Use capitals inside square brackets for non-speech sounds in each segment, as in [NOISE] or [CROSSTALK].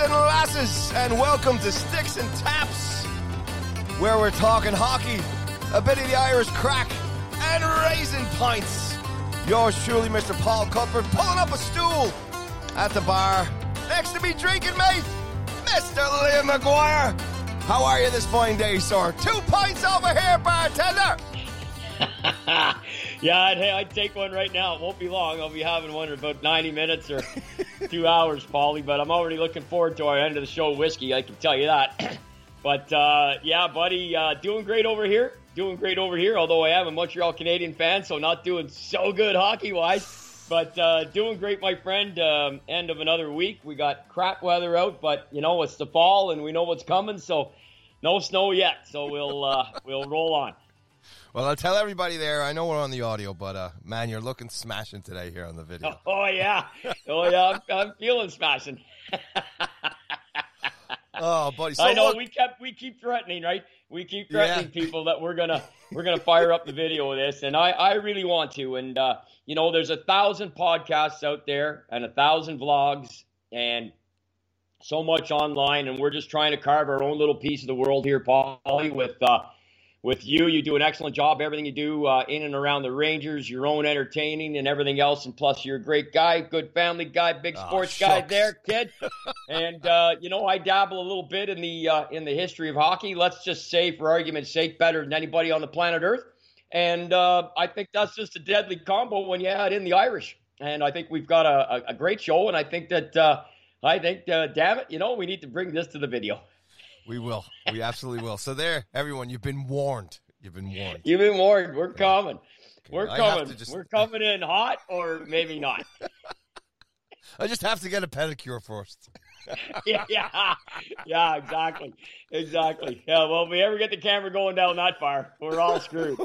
And lasses, and welcome to Sticks and Taps, where we're talking hockey, a bit of the Irish crack, and raisin pints. Yours truly, Mr. Paul Cuthbert, pulling up a stool at the bar. Next to me, drinking mate, Mr. Liam McGuire. How are you this fine day, sir? Two pints over here, bartender. [LAUGHS] yeah, I'd, hey, I'd take one right now. It won't be long. I'll be having one in about 90 minutes or [LAUGHS] two hours, Paulie. But I'm already looking forward to our end of the show whiskey. I can tell you that. [CLEARS THROAT] but uh, yeah, buddy, uh, doing great over here. Doing great over here. Although I am a Montreal Canadiens fan, so not doing so good hockey wise. But uh, doing great, my friend. Um, end of another week. We got crap weather out, but you know it's the fall, and we know what's coming. So no snow yet. So we'll uh, we'll roll on. Well, I'll tell everybody there. I know we're on the audio, but uh, man, you're looking smashing today here on the video. Oh, [LAUGHS] oh yeah, oh yeah, I'm, I'm feeling smashing. [LAUGHS] oh, buddy, so I know look, we kept we keep threatening, right? We keep threatening yeah. people that we're gonna we're gonna fire up the video of this, and I I really want to. And uh, you know, there's a thousand podcasts out there and a thousand vlogs and so much online, and we're just trying to carve our own little piece of the world here, Paulie, with. Uh, with you. You do an excellent job. Everything you do uh, in and around the Rangers, your own entertaining and everything else. And plus, you're a great guy, good family guy, big ah, sports oh, guy there, kid. [LAUGHS] and uh, you know, I dabble a little bit in the uh, in the history of hockey. Let's just say, for argument's sake, better than anybody on the planet Earth. And uh, I think that's just a deadly combo when you add in the Irish. And I think we've got a, a great show. And I think that uh, I think, uh, damn it, you know, we need to bring this to the video. We will. We absolutely will. So there, everyone, you've been warned. You've been warned. You've been warned. We're coming. We're coming. Just... We're coming in hot or maybe not. [LAUGHS] [LAUGHS] I just have to get a pedicure first. yeah, [LAUGHS] yeah, yeah, exactly, exactly. Yeah, well, if we ever get the camera going down that far, we're all screwed.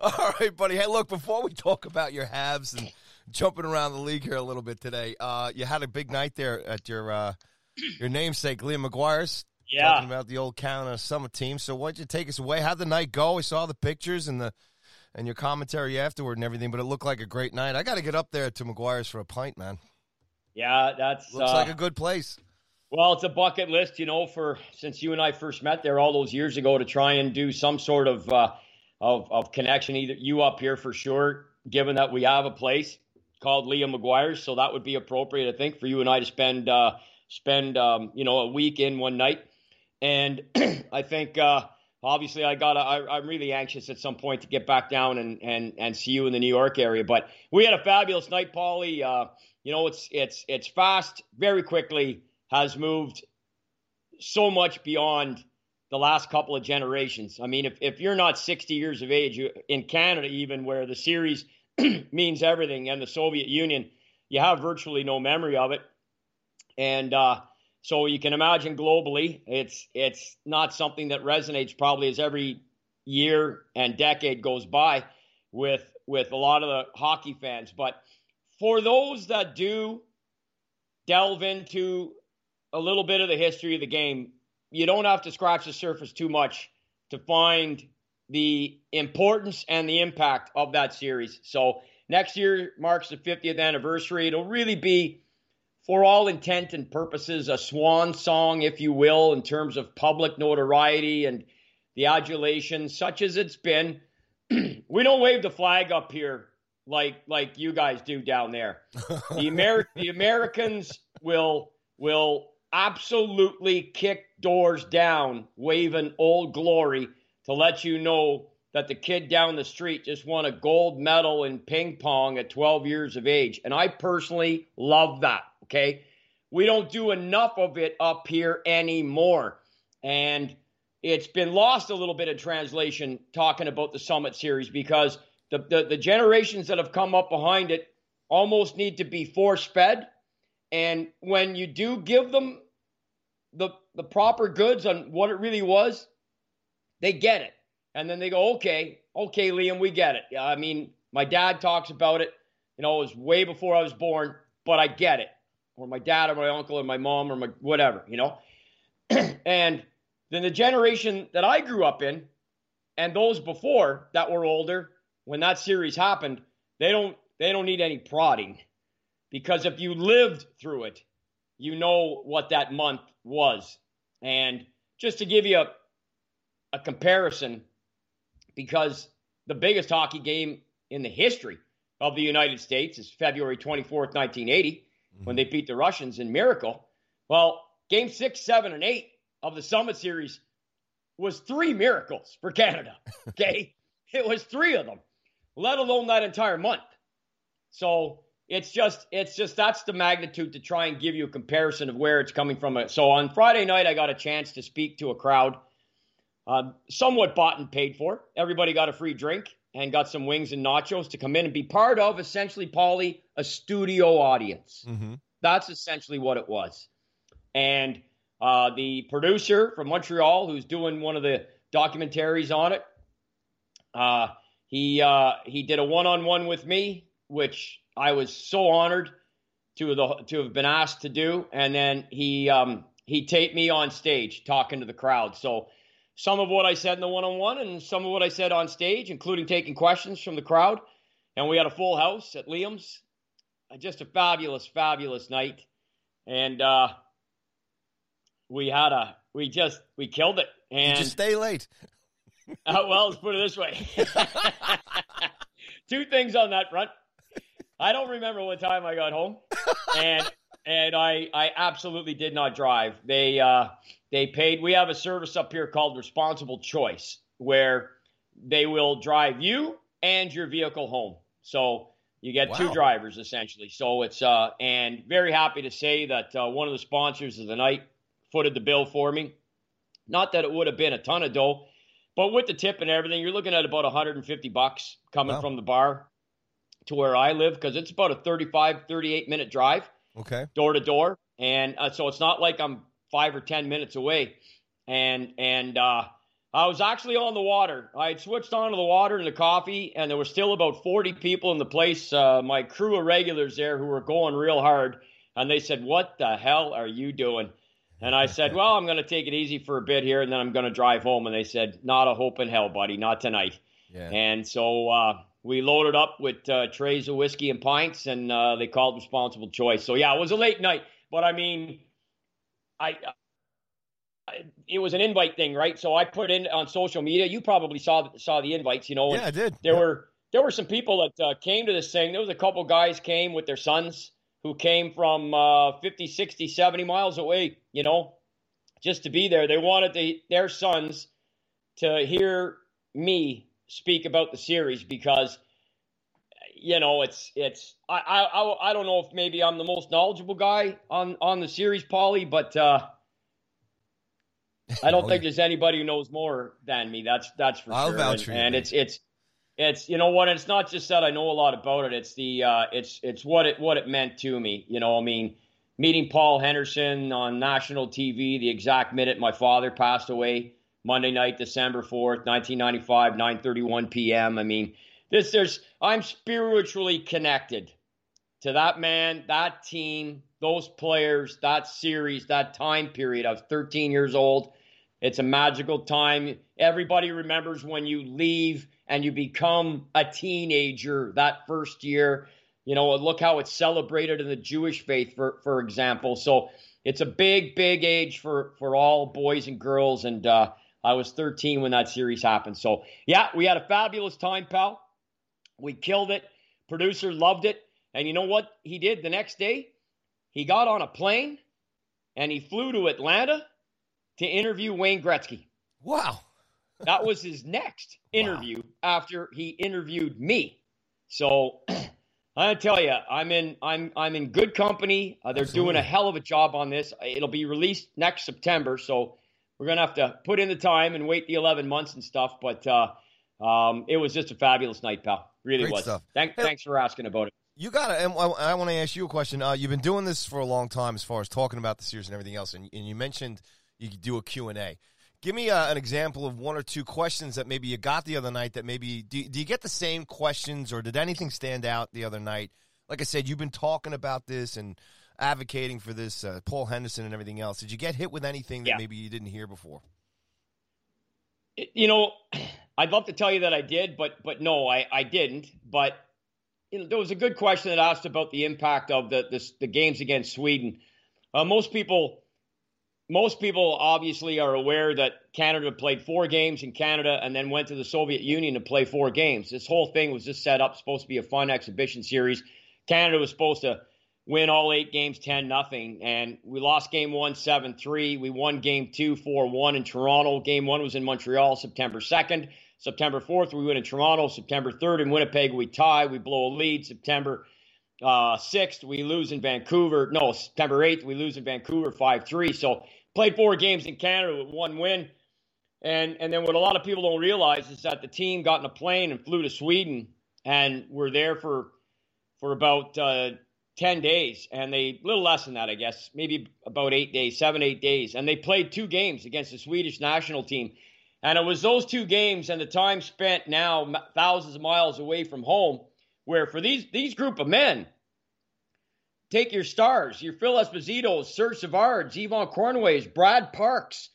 all right, buddy. Hey, look, before we talk about your Habs and jumping around the league here a little bit today, uh, you had a big night there at your uh, your namesake, Liam McGuire's. Yeah. Talking about the old Canada Summit team. So why don't you take us away? How'd the night go? We saw the pictures and the and your commentary afterward and everything, but it looked like a great night. I got to get up there to McGuire's for a pint, man. Yeah, that's looks uh, like a good place. Well, it's a bucket list, you know, for since you and I first met there all those years ago to try and do some sort of uh, of, of connection. Either you up here for sure, given that we have a place called Liam McGuire's, so that would be appropriate, I think, for you and I to spend uh, spend um, you know a week in one night. And [CLEARS THROAT] I think uh, obviously I got I, am really anxious at some point to get back down and, and and see you in the New York area. But we had a fabulous night, Paulie. Uh, you know it's it's it's fast, very quickly has moved so much beyond the last couple of generations. I mean, if, if you're not 60 years of age in Canada, even where the series [CLEARS THROAT] means everything, and the Soviet Union, you have virtually no memory of it. And uh, so you can imagine globally, it's it's not something that resonates probably as every year and decade goes by with with a lot of the hockey fans. But for those that do delve into a little bit of the history of the game, you don't have to scratch the surface too much to find the importance and the impact of that series. So next year marks the 50th anniversary. It'll really be for all intent and purposes, a swan song, if you will, in terms of public notoriety and the adulation, such as it's been. [CLEARS THROAT] we don't wave the flag up here like like you guys do down there. [LAUGHS] the Amer- the Americans will will absolutely kick doors down, waving old glory to let you know that the kid down the street just won a gold medal in ping pong at 12 years of age. And I personally love that. Okay. We don't do enough of it up here anymore. And it's been lost a little bit in translation talking about the Summit Series because the, the, the generations that have come up behind it almost need to be force fed. And when you do give them the, the proper goods on what it really was, they get it. And then they go, okay, okay, Liam, we get it. I mean, my dad talks about it. You know, it was way before I was born, but I get it or my dad or my uncle or my mom or my whatever, you know? [CLEARS THROAT] and then the generation that I grew up in and those before that were older, when that series happened, they don't they don't need any prodding because if you lived through it, you know what that month was. And just to give you a, a comparison, because the biggest hockey game in the history of the United States is February 24th, 1980, mm-hmm. when they beat the Russians in Miracle. Well, game six, seven, and eight of the Summit Series was three miracles for Canada. [LAUGHS] Okay. it was three of them, let alone that entire month. So it's just, it's just, that's the magnitude to try and give you a comparison of where it's coming from. So on Friday night, I got a chance to speak to a crowd, uh, somewhat bought and paid for. Everybody got a free drink and got some wings and nachos to come in and be part of essentially, Paulie, a studio audience. Mm-hmm. That's essentially what it was. And uh, the producer from Montreal, who's doing one of the documentaries on it, uh, he uh, he did a one-on-one with me, which I was so honored to the to have been asked to do, and then he um, he taped me on stage talking to the crowd. So some of what I said in the one-on-one, and some of what I said on stage, including taking questions from the crowd, and we had a full house at Liam's. Just a fabulous, fabulous night, and uh, we had a we just we killed it. And you stay late? [LAUGHS] uh, well, let's put it this way. [LAUGHS] Two things on that front. I don't remember what time I got home, and and I I absolutely did not drive. They uh, they paid. We have a service up here called Responsible Choice, where they will drive you and your vehicle home. So you get wow. two drivers essentially. So it's uh, and very happy to say that uh, one of the sponsors of the night footed the bill for me. Not that it would have been a ton of dough, but with the tip and everything, you're looking at about 150 bucks coming wow. from the bar to where I live because it's about a 35, 38 minute drive. Okay. Door to door. And uh, so it's not like I'm five or 10 minutes away. And, and, uh, I was actually on the water. I had switched on to the water and the coffee, and there were still about 40 people in the place, uh, my crew of regulars there who were going real hard. And they said, What the hell are you doing? And I said, [LAUGHS] Well, I'm going to take it easy for a bit here and then I'm going to drive home. And they said, Not a hope in hell, buddy, not tonight. Yeah. And so uh, we loaded up with uh, trays of whiskey and pints and uh, they called responsible choice. So, yeah, it was a late night. But I mean, I, I. it was an invite thing, right? So I put in on social media. You probably saw saw the invites, you know. Yeah, I did. There yeah. were there were some people that uh, came to this thing. There was a couple guys came with their sons who came from uh, 50, 60, 70 miles away, you know, just to be there. They wanted the, their sons to hear me speak about the series because, you know, it's it's I I I don't know if maybe I'm the most knowledgeable guy on on the series, Paulie, but uh, I don't [LAUGHS] oh, think there's anybody who knows more than me. That's that's for I'll sure. Vouch and, for you, and it's it's it's you know what it's not just that I know a lot about it. It's the uh, it's it's what it what it meant to me. You know, I mean, meeting Paul Henderson on national TV the exact minute my father passed away, Monday night, December fourth, nineteen ninety five, nine thirty one p.m. I mean, this there's I'm spiritually connected to that man, that team, those players, that series, that time period. I was 13 years old. It's a magical time. Everybody remembers when you leave and you become a teenager that first year. You know, look how it's celebrated in the Jewish faith, for for example. So it's a big, big age for for all boys and girls. And uh, I was 13 when that series happened. So yeah, we had a fabulous time, pal. We killed it. Producer loved it. And you know what he did the next day? He got on a plane and he flew to Atlanta to interview Wayne Gretzky. Wow [LAUGHS] that was his next interview wow. after he interviewed me. So [CLEARS THROAT] I tell you, I'm in I'm I'm in good company. Uh, they're Absolutely. doing a hell of a job on this. It'll be released next September, so we're gonna have to put in the time and wait the 11 months and stuff. But uh, um, it was just a fabulous night, pal. Really Great was. Stuff. Thank, hey, thanks for asking about it. You got it. I, I want to ask you a question. Uh, you've been doing this for a long time, as far as talking about the series and everything else, and, and you mentioned you could do a Q and A. Give me uh, an example of one or two questions that maybe you got the other night that maybe do, do you get the same questions or did anything stand out the other night? Like I said, you've been talking about this and advocating for this, uh, Paul Henderson and everything else. Did you get hit with anything that yeah. maybe you didn't hear before? You know, I'd love to tell you that I did, but but no, I, I didn't. But you know, there was a good question that asked about the impact of the the, the games against Sweden. Uh, most people, most people obviously are aware that Canada played four games in Canada and then went to the Soviet Union to play four games. This whole thing was just set up supposed to be a fun exhibition series. Canada was supposed to win all eight games 10 nothing and we lost game 1 7-3 we won game 2 4-1 in toronto game 1 was in montreal september 2nd september 4th we win in toronto. September 3rd in winnipeg we tie. We blow a lead. September uh, 6th we lose in vancouver. No september 8th we lose in vancouver 5-3 so played four games in canada with one win. And and then what a lot of people don't realize is that the team got in a plane and flew to sweden and were there for for about uh, 10 days. And they a little less than that i guess maybe about eight days seven eight days. And they played two games against the swedish national team and it was those two games and the time spent now thousands of miles away from home where for these these group of men take your stars your phil esposito serge savards yvan cournoyers brad parks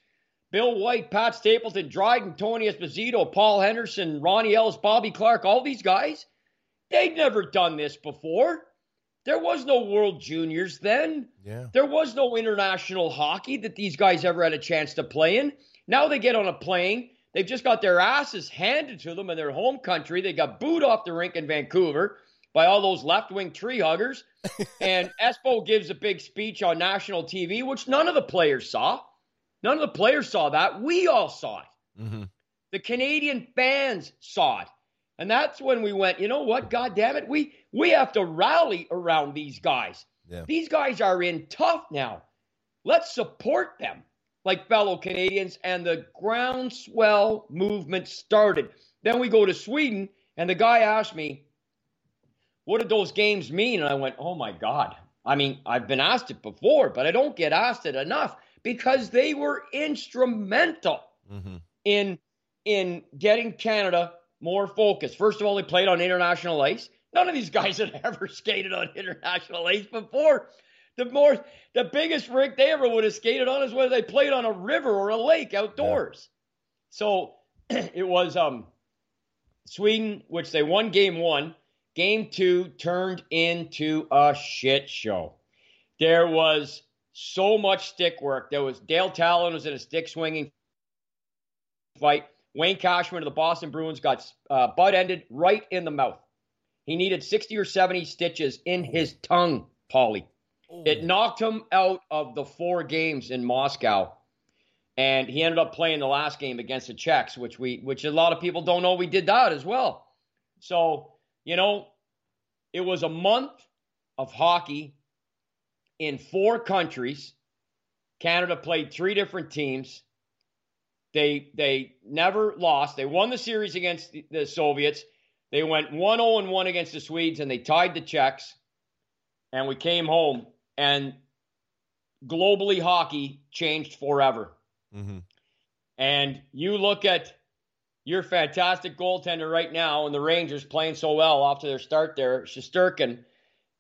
bill white pat stapleton dryden tony esposito paul henderson ronnie ellis bobby Clarke, all these guys they'd never done this before there was no World Juniors then. Yeah. There was no international hockey that these guys ever had a chance to play in. Now they get on a plane. They've just got their asses handed to them in their home country. They got booed off the rink in Vancouver by all those left wing tree huggers. [LAUGHS] and Espo gives a big speech on national TV, which none of the players saw. None of the players saw that. We all saw it. Mm-hmm. The Canadian fans saw it. And that's when we went, you know what? God damn it. We we have to rally around these guys. Yeah. These guys are in tough now. Let's support them like fellow Canadians. And the groundswell movement started. Then we go to Sweden, and the guy asked me, What did those games mean? And I went, Oh my God. I mean, I've been asked it before, but I don't get asked it enough because they were instrumental mm-hmm. in in getting Canada more focused. First of all, they played on international ice. None of these guys had [LAUGHS] ever skated on international ice before. The more, the biggest rink they ever would have skated on is whether they played on a river or a lake outdoors. Yeah. So [CLEARS THROAT] it was um, Sweden, which they won game one. Game two turned into a shit show. There was so much stick work. There was Dale Tallon was in a stick swinging fight. Wayne Cashman of the Boston Bruins got uh, butt ended right in the mouth. He needed 60 or 70 stitches in his tongue, Paulie. It knocked him out of the four games in Moscow. And he ended up playing the last game against the Czechs, which we which a lot of people don't know we did that as well. So, you know, it was a month of hockey in four countries. Canada played three different teams. They they never lost. They won the series against the, the Soviets. They went 1-0 and 1 against the Swedes and they tied the Czechs. And we came home and globally hockey changed forever. Mm-hmm. And you look at your fantastic goaltender right now and the Rangers playing so well after their start there, Shesterkin,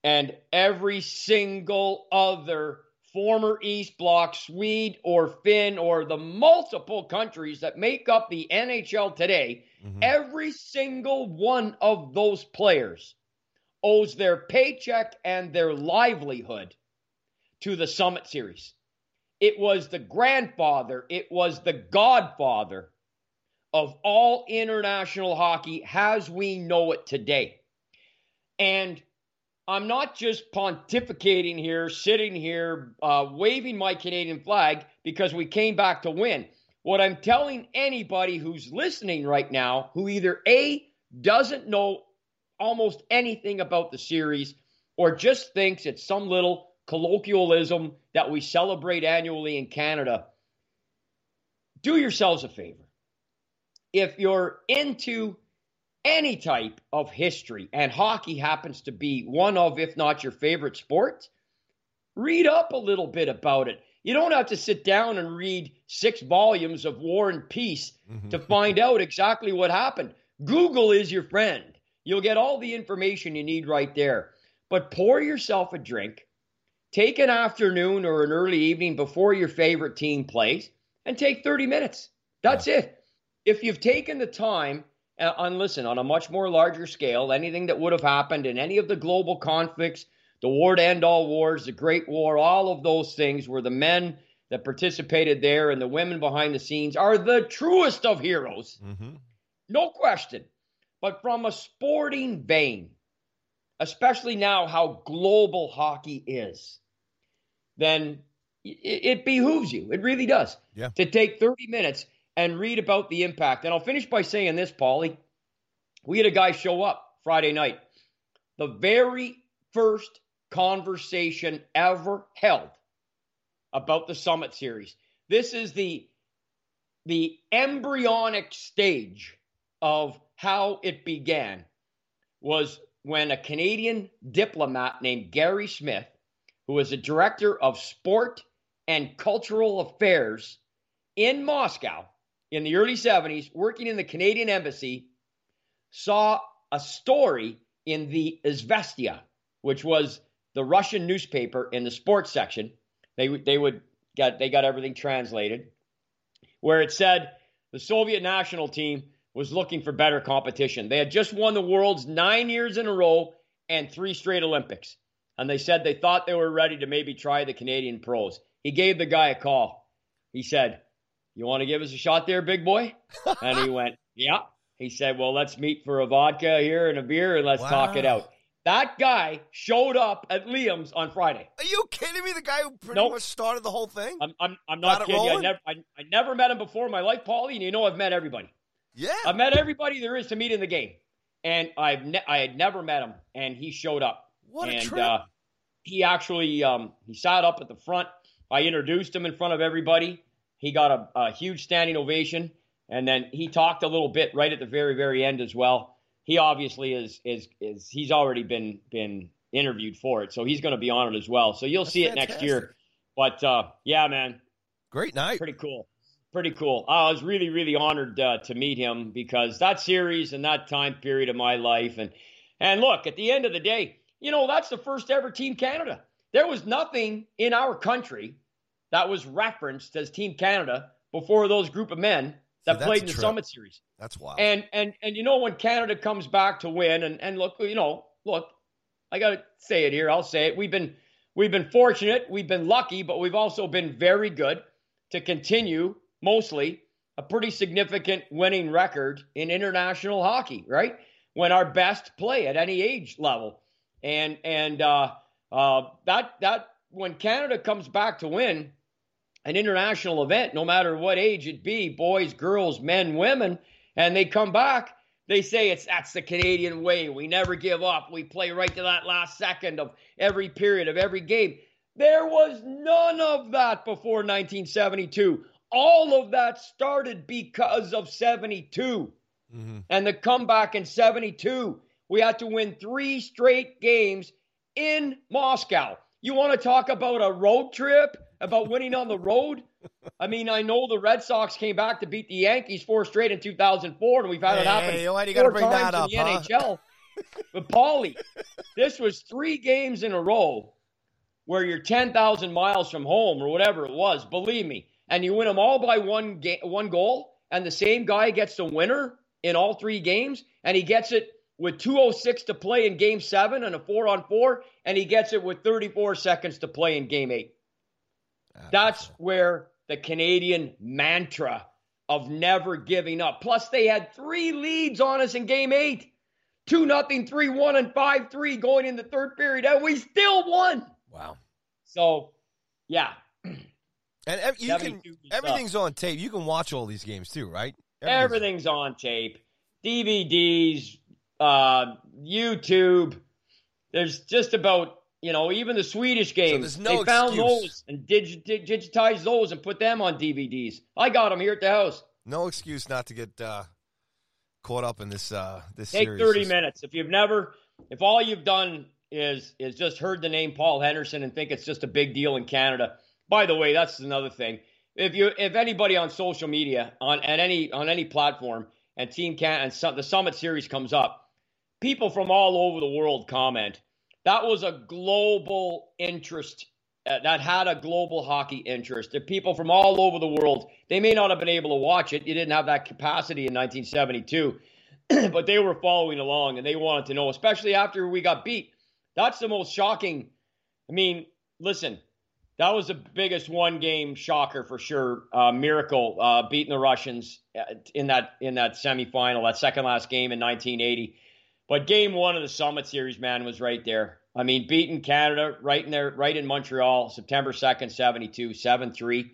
and every single other former East Bloc Swede or Finn or the multiple countries that make up the NHL today, mm-hmm. every single one of those players owes their paycheck and their livelihood to the Summit Series. It was the grandfather, it was the godfather of all international hockey as we know it today. And I'm not just pontificating here, sitting here, uh, waving my Canadian flag because we came back to win. What I'm telling anybody who's listening right now who either A, doesn't know almost anything about the series or just thinks it's some little colloquialism that we celebrate annually in Canada, do yourselves a favor. If you're into any type of history, and hockey happens to be one of, if not your favorite sport, read up a little bit about it. You don't have to sit down and read six volumes of War and Peace mm-hmm. to find [LAUGHS] out exactly what happened. Google is your friend. You'll get all the information you need right there. But pour yourself a drink, take an afternoon or an early evening before your favorite team plays, and take 30 minutes. That's yeah. it. If you've taken the time uh, on listen on a much more larger scale, anything that would have happened in any of the global conflicts, the war to end all wars, the Great War, all of those things where the men that participated there and the women behind the scenes are the truest of heroes. Mm-hmm. No question. But from a sporting vein, especially now how global hockey is, then it, behooves you. It really does. Yeah. To take 30 minutes and read about the impact. And I'll finish by saying this, Paulie. We had a guy show up Friday night. The very first conversation ever held about the Summit Series. This is the the embryonic stage of how it began was when a Canadian diplomat named Gary Smith, who was a director of sport and cultural affairs in Moscow in the early 70s, working in the Canadian embassy, saw a story in the Izvestia, which was the Russian newspaper in the sports section. They they would get they got everything translated, where it said the Soviet national team was looking for better competition. They had just won the world's nine years in a row and three straight Olympics, and they said they thought they were ready to maybe try the Canadian pros. He gave the guy a call. He said, "You want to give us a shot there, big boy?" [LAUGHS] and he went, "Yeah." He said, "Well, let's meet for a vodka here and a beer and let's wow. talk it out." That guy showed up at Liam's on Friday. Are you kidding me? The guy who pretty nope. much started the whole thing? I'm, I'm, I'm not kidding you. I never, I, I, never met him before in my life, Paulie, and you know I've met everybody. Yeah. I've met everybody there is to meet in the game. And I've ne- I had never met him, and he showed up. What and, a trip. Uh, he actually um, he sat up at the front. I introduced him in front of everybody. He got a, a huge standing ovation, and then he talked a little bit right at the very, very end as well he obviously is is is he's already been been interviewed for it, so he's going to be on it as well. So you'll That's see it fantastic. next year. But uh, yeah, man, great night, pretty cool, pretty cool. I was really really honored uh, to meet him because that series and that time period of my life, and and look at the end of the day, you know that's the first ever Team Canada. There was nothing in our country that was referenced as Team Canada before those group of men that played in the Summit Series. That's wild. And and and you know when Canada comes back to win, and and look, you know, look, I gotta say it here. I'll say it. We've been we've been fortunate, we've been lucky, but we've also been very good to continue mostly a pretty significant winning record in international hockey. Right when our best play at any age level, and and uh, uh, that that when Canada comes back to win an international event, no matter what age it be, boys, girls, men, women, and they come back, they say it's that's the Canadian way. We never give up. We play right to that last second of every period of every game. There was none of that before 1972. All of that started because of 72. Mm-hmm. And the comeback in 72, we had to win three straight games in Moscow. You want to talk about a road trip? about winning on the road. [LAUGHS] I mean, I know the Red Sox came back to beat the Yankees four straight in 2004, and we've had hey, it happen hey, why do you four bring times that up, in the huh? NHL. [LAUGHS] but Paulie, this was three games in a row where you're 10,000 miles from home or whatever it was. Believe me, and you win them all by one ga- one goal, and the same guy gets the winner in all three games, and he gets it with 206 to play in game seven and a four on four, and he gets it with 34 seconds to play in game eight. That's where the Canadian mantra of never giving up. Plus, they had three leads on us in game eight 2 nothing, 3 1, and 5 3 going in the third period, and we still won. Wow. So, yeah. [CLEARS THROAT] And you can, everything's on tape. You can watch all these games too, right? Everything's, everything's on tape. DVDs, uh, YouTube. There's just about you know, even the Swedish games, so no they found those and dig- dig- digitized those and put them on DVDs. I got them here at the house. No excuse not to get uh, caught up in this uh, this Take series. thirty minutes if you've never, if all you've done is is just heard the name Paul Henderson and think it's just a big deal in Canada. By the way, that's another thing. If you if anybody on social media on at any on any platform and Team Can and some, the Summit Series comes up, people from all over the world comment that was a global interest uh, that had a global hockey interest. The people from all over the world, they may not have been able to watch it. You didn't have that capacity in 1972. [CLEARS THROAT] but they were following along and they wanted to know, especially after we got beat. That's the most shocking. I mean, listen, that was the biggest one game shocker for sure. Uh, miracle uh, beating the Russians uh, in that in that semifinal, that second last game in 1980. But game one of the Summit Series, man, was right there. I mean, beating Canada right in there, right in Montreal, September 2nd, 72, 7-3.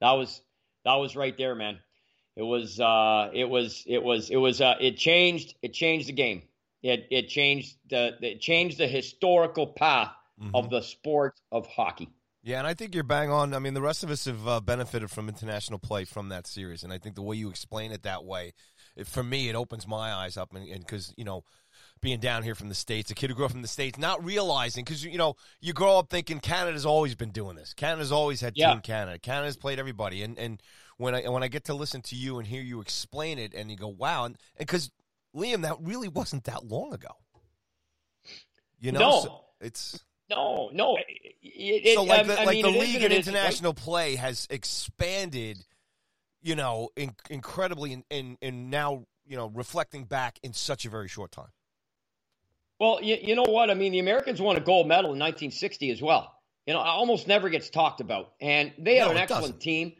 That was that was right there, man. It was uh it was it was it was uh it changed it changed the game. It it changed the it changed the historical path mm-hmm. of the sport of hockey. Yeah, and I think you're bang on. I mean, the rest of us have uh, benefited from international play from that series, and I think the way you explain it that way, it, for me, it opens my eyes up, and because you know being down here from the states, a kid who grew up in the states, not realizing because you know you grow up thinking Canada's always been doing this. Canada's always had yeah. Team Canada. Canada's played everybody, and and when I when I get to listen to you and hear you explain it, and you go, wow, and because Liam, that really wasn't that long ago. You know, no. So it's. No, uh, no. Eh, it, so like um, the, I like mean, the league and international play has expanded, you know, in, incredibly, and in, in, in now you know reflecting back in such a very short time. Well, you, you know what? I mean, the Americans won a gold medal in 1960 as well. You know, almost never gets talked about. And they had no, an excellent doesn't. team.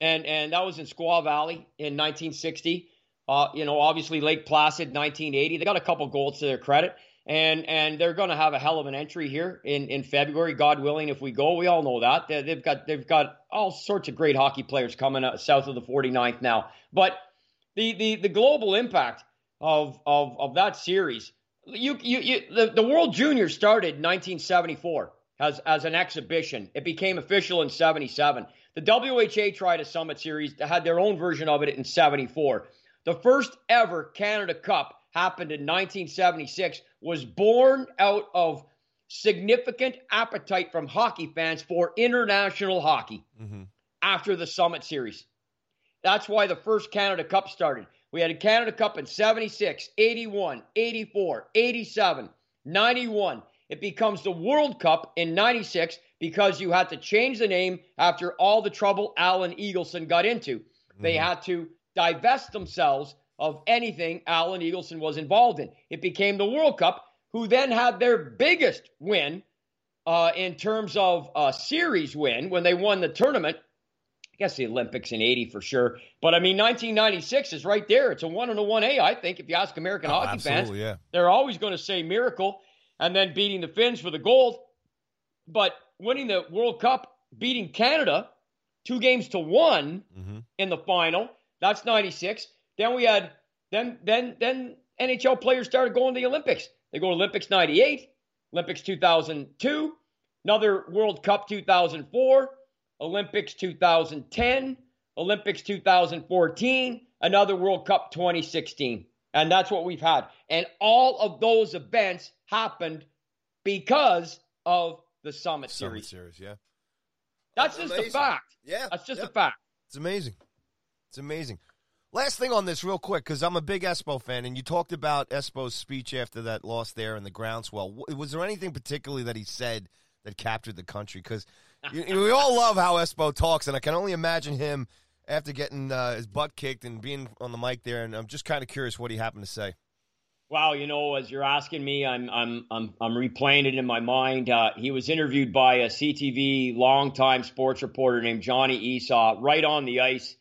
And and that was in Squaw Valley in 1960. Uh, you know, obviously Lake Placid 1980. They got a couple golds to their credit. And and they're going to have a hell of an entry here in, in February, God willing, if we go. We all know that they, have got they've got all sorts of great hockey players coming out south of the 49th now. But the the the global impact of of of that series you, you, you the, the World Junior started in 1974 as, as an exhibition. It became official in 77. The WHA tried a Summit Series, had their own version of it in 74. The first ever Canada Cup happened in 1976, was born out of significant appetite from hockey fans for international hockey mm-hmm. after the Summit Series. That's why the first Canada Cup started. We had a Canada Cup in 76, 81, 84, 87, 91. It becomes the World Cup in 96 because you had to change the name after all the trouble Alan Eagleson got into. Mm-hmm. They had to divest themselves of anything Alan Eagleson was involved in. It became the World Cup, who then had their biggest win uh, in terms of a series win when they won the tournament I guess the Olympics in 80 for sure. But I mean, 1996 is right there. It's a one and a 1A, I think, if you ask American oh, hockey fans. Yeah. They're always going to say miracle and then beating the Finns for the gold. But winning the World Cup, beating Canada two games to one mm-hmm. in the final, that's 96. Then we had, then, then, then NHL players started going to the Olympics. They go to Olympics 98, Olympics 2002, another World Cup 2004. Olympics 2010, Olympics 2014, another World Cup 2016. And that's what we've had. And all of those events happened because of the Summit, Summit Series. Series, yeah. That's, that's just amazing. a fact. Yeah. That's just yeah. a fact. It's amazing. It's amazing. Last thing on this, real quick, because I'm a big Espo fan, and you talked about Espo's speech after that loss there in the groundswell. Was there anything particularly that he said that captured the country? Because [LAUGHS] you, you know, we all love how Espo talks, and I can only imagine him after getting uh, his butt kicked and being on the mic there. And I'm just kind of curious what he happened to say. Wow, you know, as you're asking me, I'm I'm I'm I'm replaying it in my mind. Uh, he was interviewed by a CTV longtime sports reporter named Johnny Esaw right on the ice.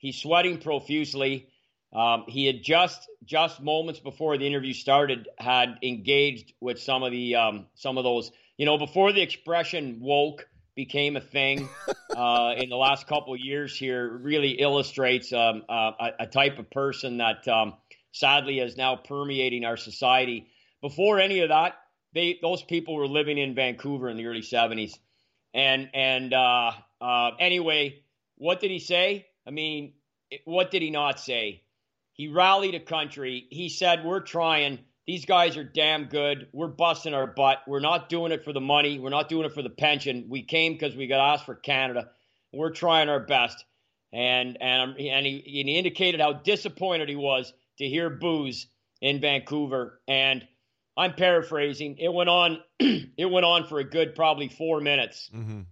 He's sweating profusely. Um, he had just just moments before the interview started had engaged with some of the um, some of those you know before the expression woke became a thing [LAUGHS] uh, in the last couple of years here really illustrates um, a, a, type of person that um, sadly is now permeating our society. Before any of that, they those people were living in Vancouver in the early 70s. And and uh, uh, anyway, what did he say? I mean, what did he not say? He rallied a country. He said, "We're trying." These guys are damn good. We're busting our butt. We're not doing it for the money. We're not doing it for the pension. We came because we got asked for Canada. We're trying our best. And and and he, and he indicated how disappointed he was to hear booze in Vancouver. And I'm paraphrasing. It went on. [CLEARS THROAT] it went on for a good probably four minutes. Mm-hmm.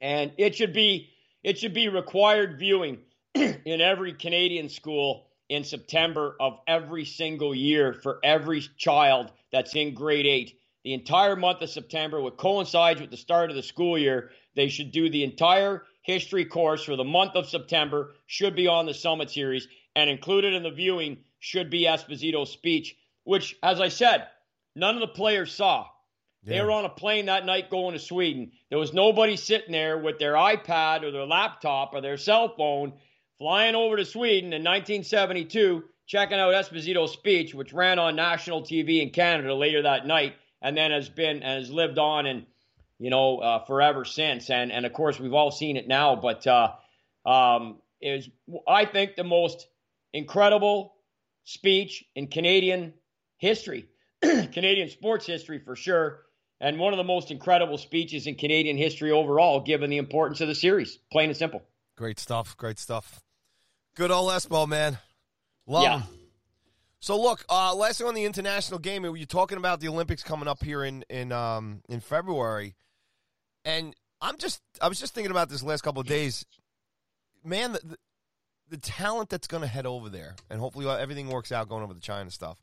And it should be it should be required viewing [CLEARS THROAT] in every Canadian school in September of every single year for every child that's in grade eight. The entire month of September, which coincides with the start of the school year, they should do the entire history course for the month of September, should be on the Summit Series, and included in the viewing should be Esposito's speech, which, as I said, none of the players saw. Yeah. They were on a plane that night going to Sweden. There was nobody sitting there with their iPad or their laptop or their cell phone flying over to Sweden in 1972, checking out Esposito's speech, which ran on national TV in Canada later that night, and then has been has lived on and you know uh, forever since. And and of course we've all seen it now, but uh, um, is I think the most incredible speech in Canadian history, [CLEARS THROAT] Canadian sports history for sure and one of the most incredible speeches in Canadian history overall, given the importance of the series. Plain and simple. Great stuff. Great stuff. Good old Espo, man. Love yeah. Him. So look, uh, last thing on the international game, you're talking about the Olympics coming up here in in um, in February, and I'm just I was just thinking about this last couple of days. Man, the, the, the talent that's going to head over there, and hopefully everything works out going over the China stuff.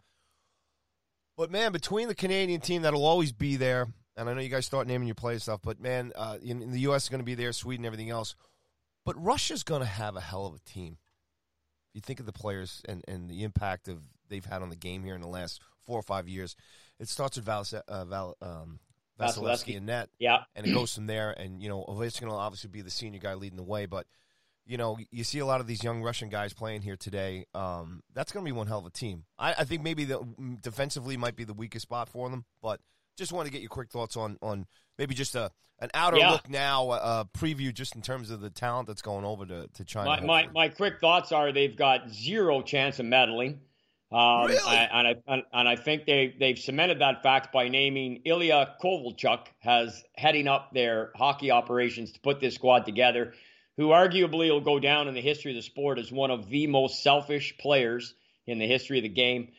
But man, between the Canadian team that'll always be there, and I know you guys start naming your players stuff, but man, uh, in, in, the U.S. is going to be there, Sweden, everything else. But Russia's going to have a hell of a team. You think of the players and, and the impact of they've had on the game here in the last four or five years, it starts with Val, uh, Val um, Vasilevskiy and net, yeah, and it goes from there. And you know, Ovechkin will obviously be the senior guy leading the way, but you know, you see a lot of these young Russian guys playing here today. Um, that's going to be one hell of a team. I, I, think maybe the mm, defensively might be the weakest spot for them, but just want to get your quick thoughts on on maybe just a an outer yeah. look now, a, preview just in terms of the talent that's going over to, to China. My, my, my quick thoughts are they've got zero chance of medalling. Um, really? I, and I and, and, I think they they've cemented that fact by naming Ilya Kovalchuk as heading up their hockey operations to put this squad together who arguably will go down in the history of the sport as one of the most selfish players in the history of the game.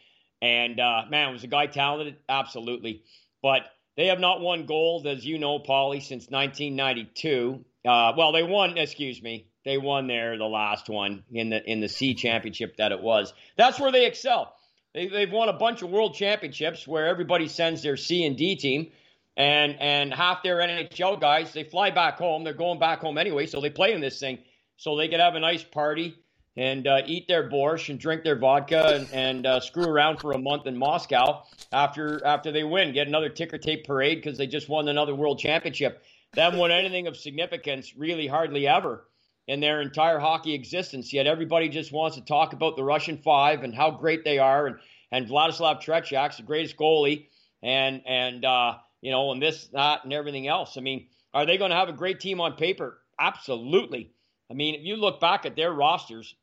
And uh, man, was a guy talented? Absolutely. But they have not won gold, as you know, Paulie, since 1992. Uh, well, they won. Excuse me, they won there the last one in the in the C championship that it was. That's where they excel. They, they've won a bunch of world championships where everybody sends their C and D team and and half their NHL guys they fly back home. They're going back home anyway, so they play in this thing, so they could have a nice party and uh, eat their borscht and drink their vodka and, and uh, screw around for a month in Moscow after after they win, get another ticker tape parade because they just won another world championship. Haven't won anything of significance, really, hardly ever in their entire hockey existence. Yet everybody just wants to talk about the Russian Five and how great they are, and and Vladislav Tretiak's the greatest goalie, and and uh, you know, and this, that, and everything else. I mean, are they going to have a great team on paper? Absolutely. I mean, if you look back at their rosters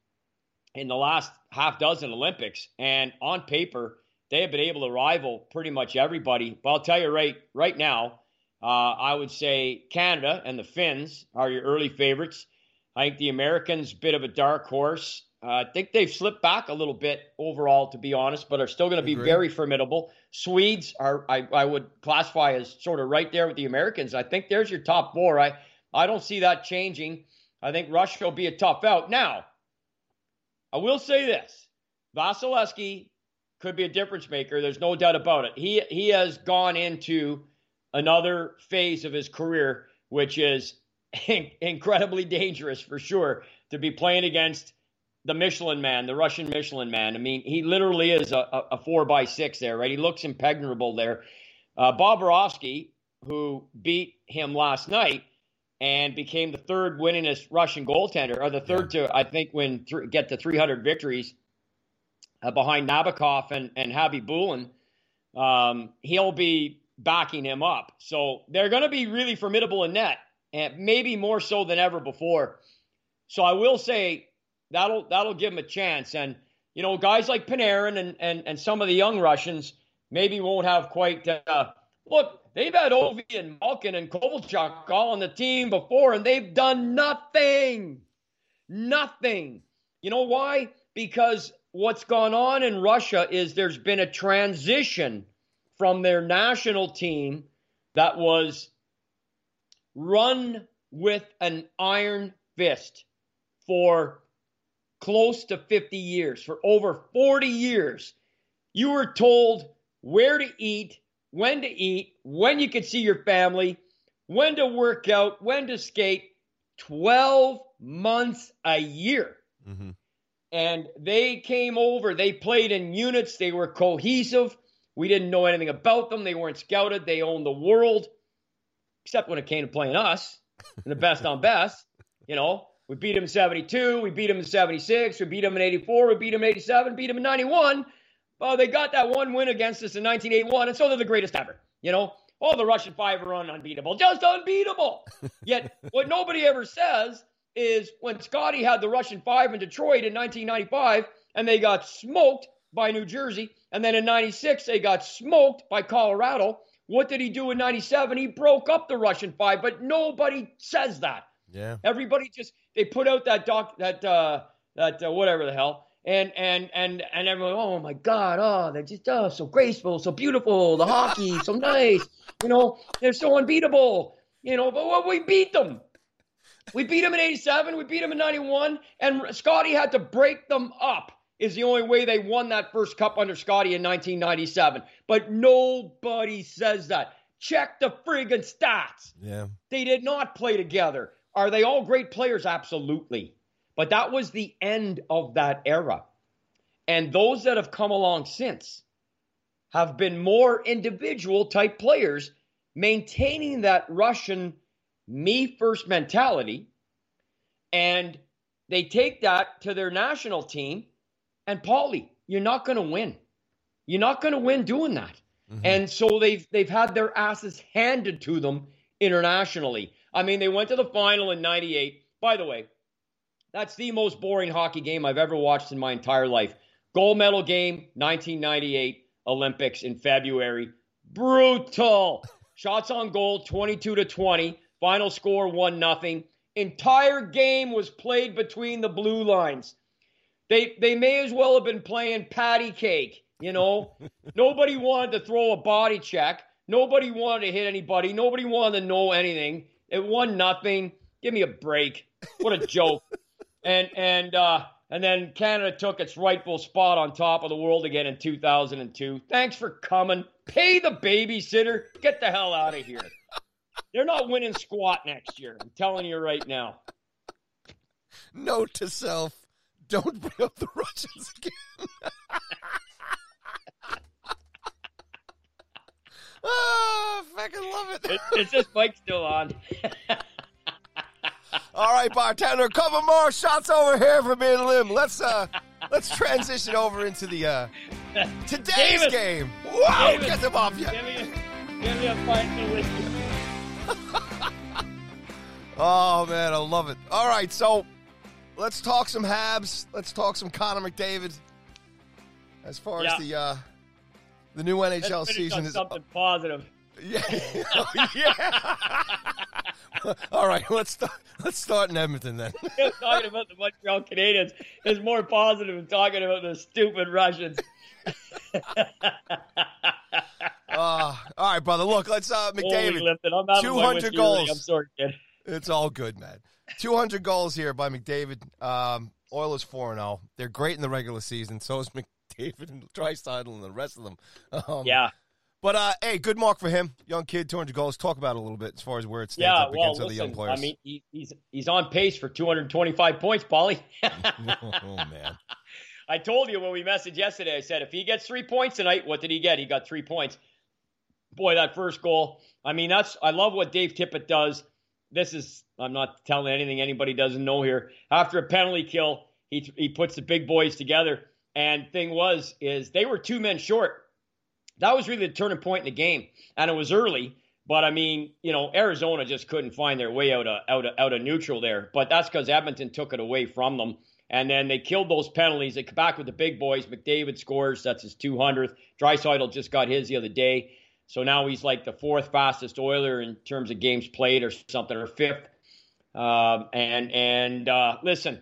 in the last half dozen Olympics, and on paper, they have been able to rival pretty much everybody. But I'll tell you right right now, uh, I would say Canada and the Finns are your early favorites. I think the Americans, bit of a dark horse. Uh, I think they've slipped back a little bit overall, to be honest, but are still going to be very formidable. Swedes are, I, I would classify as sort of right there with the Americans. I think there's your top four. I, I don't see that changing. I think Russia will be a tough out. Now, I will say this Vasilevskiy could be a difference maker. There's no doubt about it. He, he has gone into another phase of his career, which is [LAUGHS] incredibly dangerous for sure to be playing against the Michelin man, the Russian Michelin man. I mean, he literally is a, a four by six there, right? He looks impenetrable there. Uh, who beat him last night and became the third winningest Russian goaltender, or the third to, I think, win th- get to 300 victories uh, behind Nabokov and, and Khabibulin. Um, he'll be backing him up. So they're going to be really formidable in net, and maybe more so than ever before. So I will say that'll that'll give him a chance. And you know, guys like Panarin and and and some of the young Russians maybe won't have quite. Uh, look, they've had Ovi and Malkin and Kovalchuk all on the team before, and they've done nothing, nothing. You know why? Because what's gone on in Russia is there's been a transition from their national team that was run with an iron fist for close to 50 years, for over 40 years, you were told where to eat, when to eat, when you could see your family, when to work out, when to skate. 12 months a year. Mm-hmm. And they came over, they played in units, they were cohesive. We didn't know anything about them. They weren't scouted. They owned the world, except when it came to playing us [LAUGHS] in the best on best. You know, we beat them in 72, we beat them in 76, we beat them in 84, we beat them in 87, beat them in 91. Well, they got that one win against us in 1981, and so they're the greatest ever. You know, oh, the Russian Five are unbeatable, just unbeatable. [LAUGHS] Yet, what nobody ever says is when Scotty had the Russian Five in Detroit in 1995, and they got smoked by New Jersey. And then in 96, they got smoked by Colorado. What did he do in 97? He broke up the Russian five, but nobody says that. Yeah. Everybody just, they put out that doc, that, uh, that, uh, whatever the hell. And, and, and, and everyone, oh my God, oh, they're just, oh, so graceful, so beautiful, the hockey, so nice. You know, they're so unbeatable. You know, but well, we beat them. We beat them in 87, we beat them in 91, and Scotty had to break them up is the only way they won that first cup under Scotty in 1997. But nobody says that. Check the friggin' stats. Yeah. They did not play together. Are they all great players? Absolutely. But that was the end of that era. And those that have come along since have been more individual type players maintaining that Russian me first mentality. And they take that to their national team and Paulie, you're not going to win. You're not going to win doing that. Mm-hmm. And so they've they've had their asses handed to them internationally. I mean, they went to the final in 98. By the way, that's the most boring hockey game I've ever watched in my entire life. Gold medal game, 1998 Olympics in February. Brutal. Shots on goal, 22 to 20. Final score, 1 nothing. Entire game was played between the blue lines. They they may as well have been playing patty cake, you know. [LAUGHS] Nobody wanted to throw a body check. Nobody wanted to hit anybody. Nobody wanted to know anything. It won nothing. Give me a break. What a joke. [LAUGHS] and and uh and then Canada took its rightful spot on top of the world again in 2002. Thanks for coming. Pay the babysitter. Get the hell out of here. They're not winning squat next year. I'm telling you right now. Note to self don't bring up the Russians again. oh, [LAUGHS] fucking love it. it is this mic still on? [LAUGHS] All right, bartender, a couple more shots over here for me and Lim. Let's uh, let's transition over into the uh, today's David, game. Wow, David, get them off yet. Give me a, give me a pint of whiskey. oh man, I love it. All right, so let's talk some Habs. Let's talk some Connor McDavid. As far yeah. as the uh, the new NHL season is something positive. [LAUGHS] Yeah, [LAUGHS] yeah. [LAUGHS] All right, let's start. Let's start in Edmonton then. [LAUGHS] talking about the Montreal Canadiens is more positive than talking about the stupid Russians. uh, [LAUGHS] all right, brother. Look, let's uh, McDavid. Two hundred goals. I'm sorry, kid. It's all good, man. 200 goals here by McDavid. Um, Oilers 4 and 0. They're great in the regular season. So is McDavid and Draisaitl and the rest of them. Um, yeah. But uh, hey, good mark for him. Young kid, 200 goals. Talk about it a little bit as far as where it stands yeah, up well, against listen, other young players. I mean, he, he's he's on pace for 225 points, Paulie. [LAUGHS] [LAUGHS] oh man. I told you when we messaged yesterday. I said if he gets three points tonight, what did he get? He got three points. Boy, that first goal. I mean, that's I love what Dave Tippett does this is I'm not telling anything anybody doesn't know here. After a penalty kill, he he puts the big boys together. And thing was is they were two men short. That was really the turning point in the game, and it was early. But I mean, you know, Arizona just couldn't find their way out of out of, out of neutral there. But that's because Edmonton took it away from them. And then they killed those penalties. They come back with the big boys. McDavid scores. That's his 200th. Draisaitl just got his the other day. So now he's like the fourth fastest Oiler in terms of games played or something, or fifth. Um, and and uh, listen,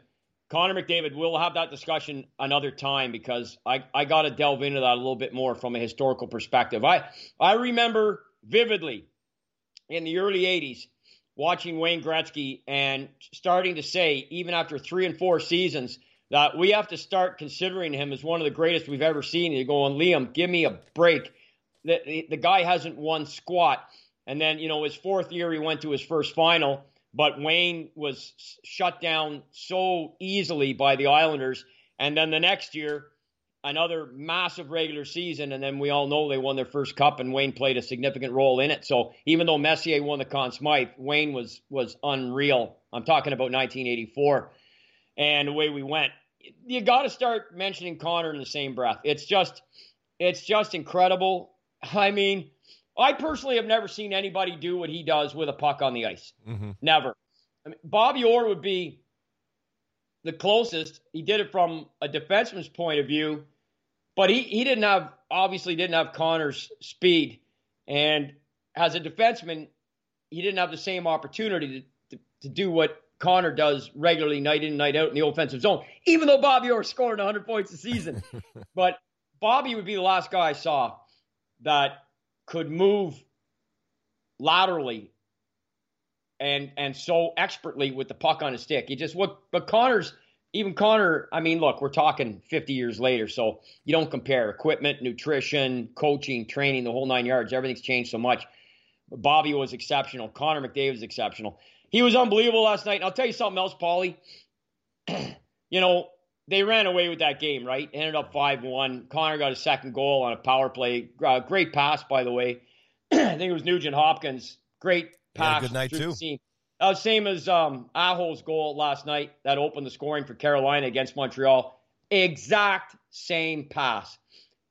Connor McDavid, we'll have that discussion another time because I, I got to delve into that a little bit more from a historical perspective. I I remember vividly in the early '80s watching Wayne Gretzky and starting to say, even after three and four seasons, that we have to start considering him as one of the greatest we've ever seen. You're going, Liam, give me a break. The, the, the guy hasn't won squat. And then, you know, his fourth year, he went to his first final, but Wayne was shut down so easily by the Islanders. And then the next year, another massive regular season, and then we all know they won their first cup, and Wayne played a significant role in it. So even though Messier won the Conn Smythe, Wayne was was unreal. I'm talking about 1984, and the way we went. You got to start mentioning Connor in the same breath. It's just, it's just incredible. I mean, I personally have never seen anybody do what he does with a puck on the ice. Mm-hmm. Never. I mean, Bobby Orr would be the closest. He did it from a defenseman's point of view but he, he didn't have, obviously, didn't have Connor's speed. And as a defenseman, he didn't have the same opportunity to, to, to do what Connor does regularly, night in, and night out in the offensive zone, even though Bobby Orr scored 100 points a season. [LAUGHS] but Bobby would be the last guy I saw that could move laterally and and so expertly with the puck on his stick. He just what but Connor's even Connor, I mean, look, we're talking 50 years later, so you don't compare equipment, nutrition, coaching, training, the whole nine yards. Everything's changed so much. Bobby was exceptional. Connor McDavid was exceptional. He was unbelievable last night. And I'll tell you something else, Paulie. [CLEARS THROAT] you know, they ran away with that game, right? Ended up 5 1. Connor got a second goal on a power play. Uh, great pass, by the way. [CLEARS THROAT] I think it was Nugent Hopkins. Great pass. Good night, too. Uh, same as um, Aho's goal last night that opened the scoring for Carolina against Montreal. Exact same pass.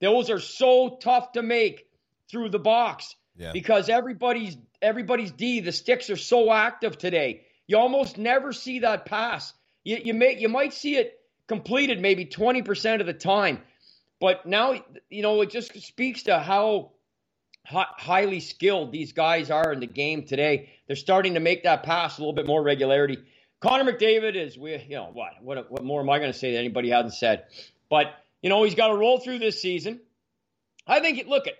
Those are so tough to make through the box yeah. because everybody's everybody's D. The sticks are so active today. You almost never see that pass. You you may you might see it completed maybe twenty percent of the time, but now you know it just speaks to how highly skilled these guys are in the game today. They're starting to make that pass a little bit more regularity. Connor McDavid is we you know what what what more am I going to say that anybody hasn't said? But you know he's got to roll through this season. I think look at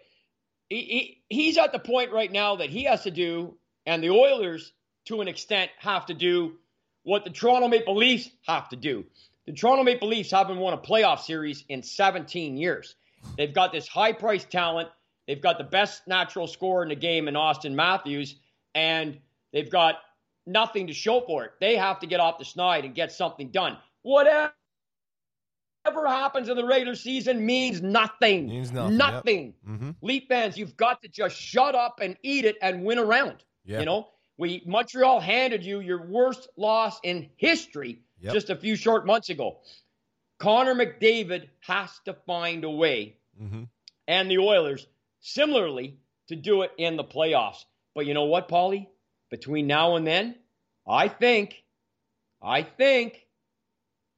he, he, he's at the point right now that he has to do, and the Oilers to an extent have to do what the Toronto Maple Leafs have to do. The Toronto Maple Leafs haven't won a playoff series in 17 years. They've got this high priced talent They've got the best natural scorer in the game in Auston Matthews, and they've got nothing to show for it. They have to get off the snide and get something done. Whatever happens in the regular season means nothing. Means nothing. Nothing. Yep. Mm-hmm. Leaf fans, you've got to just shut up and eat it and win around. Yep. You know, we Montreal handed you your worst loss in history yep. just a few short months ago. Connor McDavid has to find a way, mm-hmm. and the Oilers similarly to do it in the playoffs. But you know what, Paulie? Between now and then, I think, I think,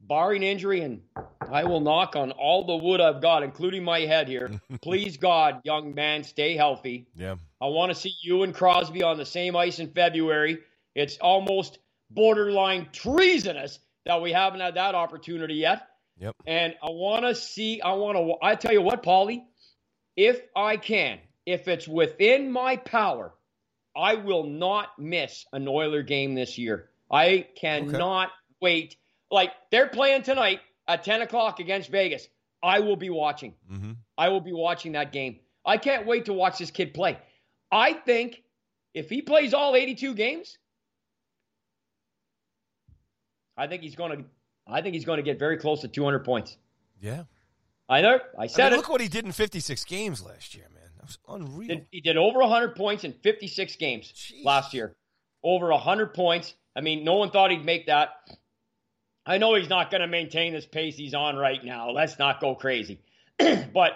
barring injury, and I will knock on all the wood I've got, including my head here. [LAUGHS] Please, God, young man, stay healthy. Yeah. I want to see you and Crosby on the same ice in February. It's almost borderline treasonous that we haven't had that opportunity yet. Yep. And I want to see, I want to, I tell you what, Paulie, if I can, if it's within my power, I will not miss an Oiler game this year. I cannot okay. wait. Like they're playing tonight at 10 o'clock against Vegas. I will be watching. Mm-hmm. I will be watching that game. I can't wait to watch this kid play. I think if he plays all 82 games, I think he's going to. I think he's going to get very close to 200 points. Yeah, I know. I said I mean, it. Look what he did in 56 games last year, man. That was unreal. Did, he did over 100 points in 56 games Jeez. last year. Over 100 points. I mean, no one thought he'd make that. I know he's not going to maintain this pace he's on right now. Let's not go crazy. [CLEARS THROAT] but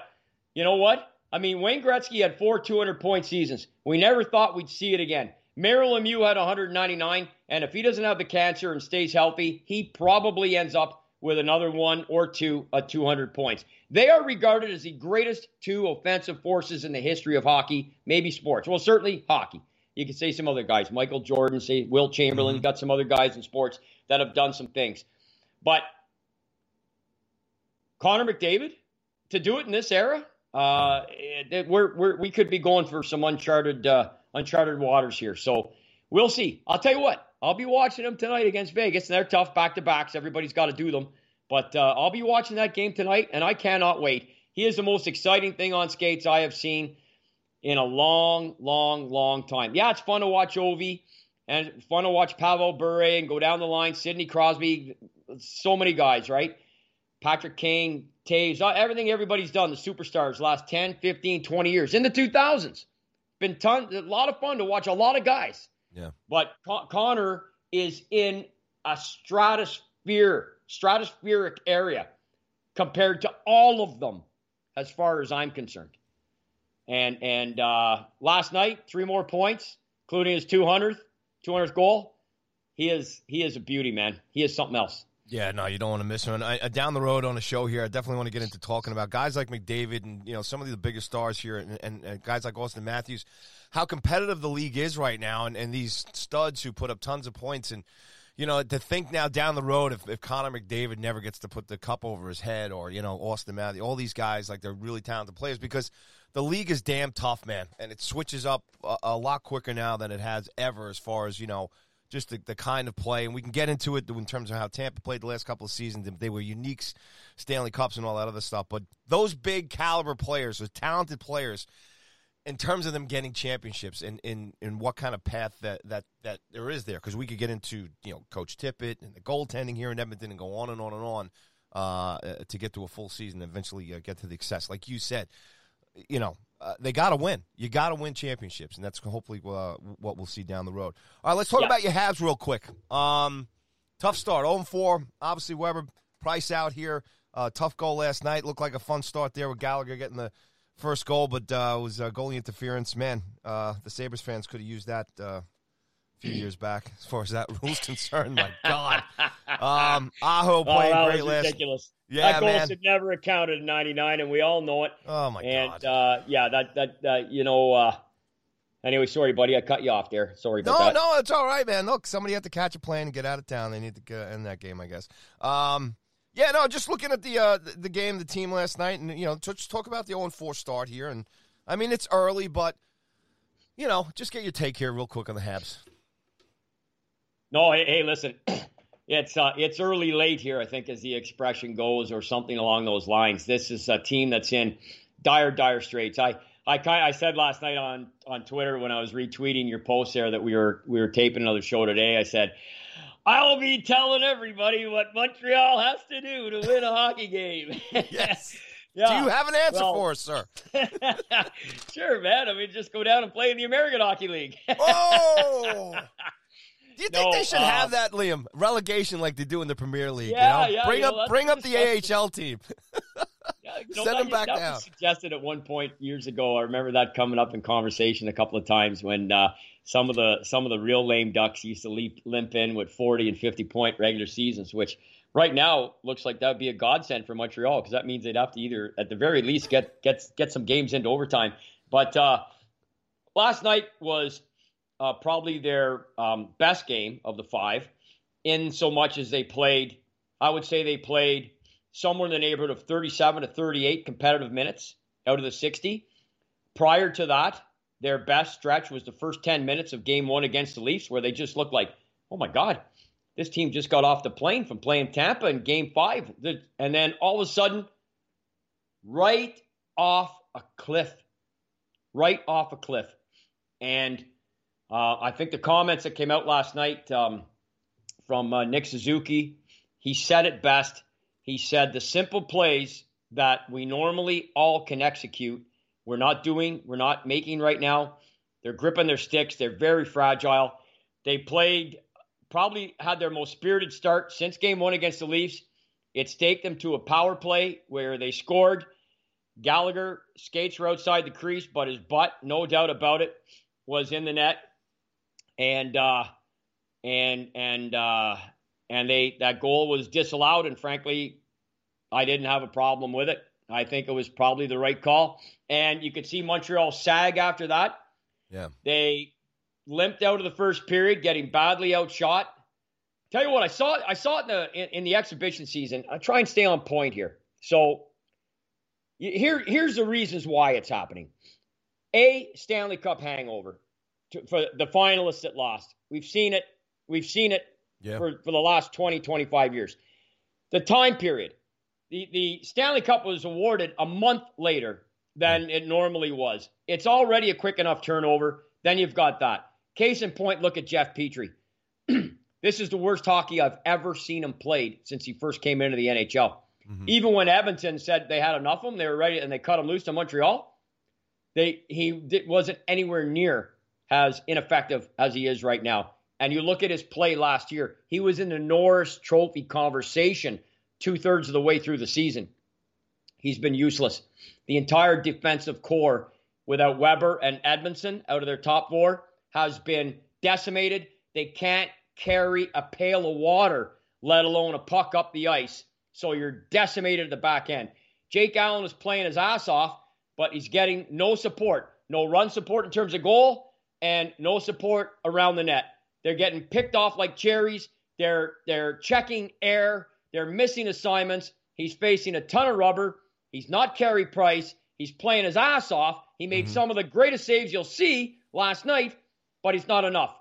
you know what? I mean, Wayne Gretzky had four 200 point seasons. We never thought we'd see it again. Mario Lemieux had 199, and if he doesn't have the cancer and stays healthy, he probably ends up with another one or two at 200 points. They are regarded as the greatest two offensive forces in the history of hockey, maybe sports. Well, certainly hockey. You could say some other guys, Michael Jordan, say Wilt Chamberlain. You got some other guys in sports that have done some things. But Connor McDavid, to do it in this era, uh, we're, we're, we could be going for some uncharted uh, uncharted waters here. So we'll see. I'll tell you what, I'll be watching them tonight against Vegas, and they're tough back to backs. Everybody's got to do them. But uh, I'll be watching that game tonight, and I cannot wait. He is the most exciting thing on skates I have seen in a long, long, long time. Yeah, it's fun to watch Ovi and fun to watch Pavel Bure and go down the line, Sidney Crosby, so many guys, right? Patrick Kane, Toews, everything everybody's done, the superstars, last 10, 15, 20 years. In the 2000s, been ton, a lot of fun to watch a lot of guys. Yeah. But Con- Connor is in a stratosphere, stratospheric area compared to all of them, as far as I'm concerned. And and uh, last night, three more points, including his 200th, 200th goal. He is he is a beauty, man. He is something else. Yeah, no, you don't want to miss one. I, I, down the road on a show here, I definitely want to get into talking about guys like McDavid and you know some of the biggest stars here, and, and, and guys like Auston Matthews, how competitive the league is right now, and, and these studs who put up tons of points, and you know to think now down the road if, if Connor McDavid never gets to put the cup over his head, or you know Auston Matthews, all these guys like they're really talented players because the league is damn tough, man, and it switches up a, a lot quicker now than it has ever as far as you know just the, the kind of play, and we can get into it in terms of how Tampa played the last couple of seasons. They were unique Stanley Cups and all that other stuff. But those big caliber players, those talented players, in terms of them getting championships and in, in, in what kind of path that, that, that there is there, because we could get into you know Coach Tippett and the goaltending here in Edmonton and go on and on and on uh, to get to a full season, and eventually uh, get to the success. Like you said, you know, uh, they got to win. You got to win championships, and that's hopefully uh, what we'll see down the road. All right, let's talk yeah. about your Habs real quick. Um, tough start, 0 4. Obviously, Weber Price out here. Uh, tough goal last night. Looked like a fun start there with Gallagher getting the first goal, but uh, it was goalie interference. Man, uh, the Sabres fans could have used that few years back, as far as that [LAUGHS] rule's concerned. My [LAUGHS] God, um, Aho playing oh, great last. Ridiculous. Yeah, that goal man. should never have counted in '99, and we all know it. Oh my and, God. And uh, yeah, that that uh, you know. Uh, anyway, sorry, buddy, I cut you off there. Sorry about no, that. No, no, it's all right, man. Look, somebody had to catch a plane and get out of town. They need to get in that game, I guess. Um, yeah, no, just looking at the uh, the, the game, the team last night, and you know, just talk about the 0 4 start here. And I mean, it's early, but you know, just get your take here real quick on the Habs. No, hey, hey listen, [CLEARS THROAT] it's uh, it's early late here. I think, as the expression goes, or something along those lines. This is a team that's in dire, dire straits. I. I kind I said last night on, on Twitter when I was retweeting your post there that we were we were taping another show today. I said, I'll be telling everybody what Montreal has to do to win a hockey game. [LAUGHS] yes. Yeah. Do you have an answer well, for us, sir? [LAUGHS] sure, man. I mean, just go down and play in the American Hockey League. [LAUGHS] oh, do you think no, they should uh, have that, Liam? Relegation like they do in the Premier League. [LAUGHS] Yeah, you know? yeah. Bring up, know, bring up the AHL team. yeah, no, Send them back that down. Was suggested at one point years ago. I remember that coming up in conversation a couple of times when uh, some of the some of the real lame ducks used to leap, limp in with forty and fifty point regular seasons, which right now looks like that would be a godsend for Montreal because that means they'd have to either, at the very least, get get get some games into overtime. But uh, last night was uh, probably their um, best game of the five, in so much as they played. I would say they played somewhere in the neighborhood of 37 to 38 competitive minutes out of the 60. Prior to that, their best stretch was the first 10 minutes of game one against the Leafs, where they just looked like, oh my God, this team just got off the plane from playing Tampa in game five. And then all of a sudden, right off a cliff, right off a cliff. And uh, I think the comments that came out last night um, from uh, Nick Suzuki, he said it best. He said the simple plays that we normally all can execute, we're not doing, we're not making right now. They're gripping their sticks. They're very fragile. They played, probably had their most spirited start since game one against the Leafs. It staked them to a power play where they scored. Gallagher skates were outside the crease, but his butt, no doubt about it, was in the net and uh, and and uh, and they that goal was disallowed. And frankly, I didn't have a problem with it. I think it was probably the right call. And you could see Montreal sag after that. Yeah, they limped out of the first period, getting badly outshot. Tell you what, I saw I saw it in the in, in the exhibition season. I try and stay on point here. So here here's the reasons why it's happening. A Stanley Cup hangover to, for the finalists that lost. We've seen it. We've seen it yeah. for, for the last 20, 25 years. the time period. The, the Stanley Cup was awarded a month later than it normally was. It's already a quick enough turnover. Then you've got that. Case in point, look at Jeff Petry. [CLEARS THROAT] this is the worst hockey I've ever seen him played since he first came into the NHL. Mm-hmm. Even when Edmonton said they had enough of him, they were ready, and they cut him loose to Montreal. They he wasn't anywhere near as ineffective as he is right now. And you look at his play last year; he was in the Norris Trophy conversation two thirds of the way through the season. He's been useless. The entire defensive corps, without Weber and Edmundson out of their top four, has been decimated. They can't carry a pail of water, let alone a puck up the ice. So you're decimated at the back end. Jake Allen is playing his ass off, but he's getting no support. No run support in terms of goal and no support around the net. They're getting picked off like cherries. They're they're checking air. They're missing assignments. He's facing a ton of rubber. He's not Carey Price. He's playing his ass off. He made mm-hmm. some of the greatest saves you'll see last night, but he's not enough.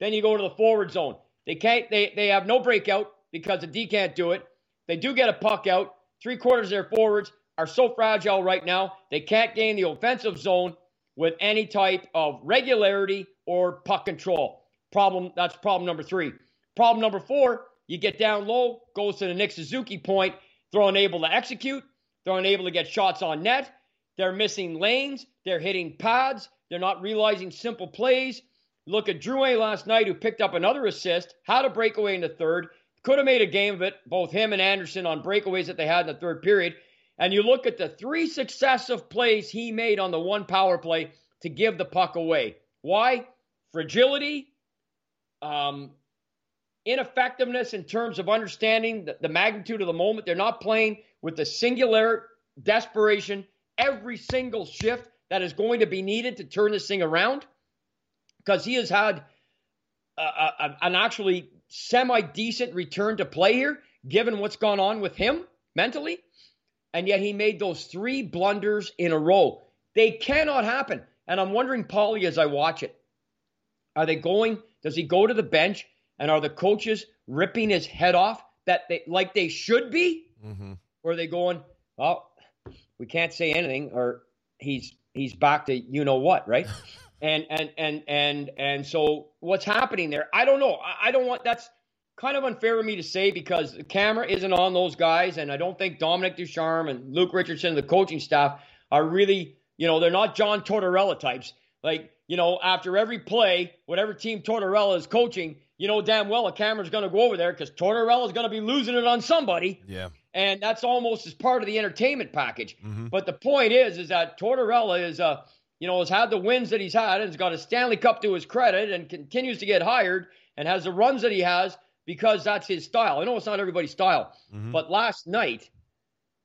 Then you go to the forward zone. They can't. They they have no breakout because the D can't do it. They do get a puck out. Three quarters of their forwards are so fragile right now. They can't gain the offensive zone with any type of regularity or puck control. Problem. That's problem number three. Problem number four. You get down low, goes to the Nick Suzuki point. They're unable to execute. They're unable to get shots on net. They're missing lanes. They're hitting pads. They're not realizing simple plays. Look at Drouin last night, who picked up another assist, had a breakaway in the third, could have made a game of it, both him and Anderson on breakaways that they had in the third period. And you look at the three successive plays he made on the one power play to give the puck away. Why? Fragility, um, ineffectiveness in terms of understanding the, the magnitude of the moment. They're not playing with the singular desperation every single shift that is going to be needed to turn this thing around because he has had a, a, an actually semi decent return to play here, given what's gone on with him mentally. And yet he made those three blunders in a row. They cannot happen. And I'm wondering, Paulie, as I watch it, are they going? Does he go to the bench? And are the coaches ripping his head off that they like they should be? Mm-hmm. Or are they going, oh, we can't say anything, or he's he's back to you know what, right? [LAUGHS] and and and and and so what's happening there? I don't know. I, I don't want that's kind of unfair of me to say because the camera isn't on those guys, and I don't think Dominique Ducharme and Luke Richardson, the coaching staff, are really, you know, they're not John Tortorella types. Like, you know, after every play, whatever team Tortorella is coaching, you know damn well a camera's going to go over there because Tortorella is going to be losing it on somebody. Yeah. And that's almost as part of the entertainment package. Mm-hmm. But the point is, is that Tortorella is, uh, you know, has had the wins that he's had and has got a Stanley Cup to his credit and continues to get hired and has the runs that he has because that's his style. I know it's not everybody's style, mm-hmm. but last night,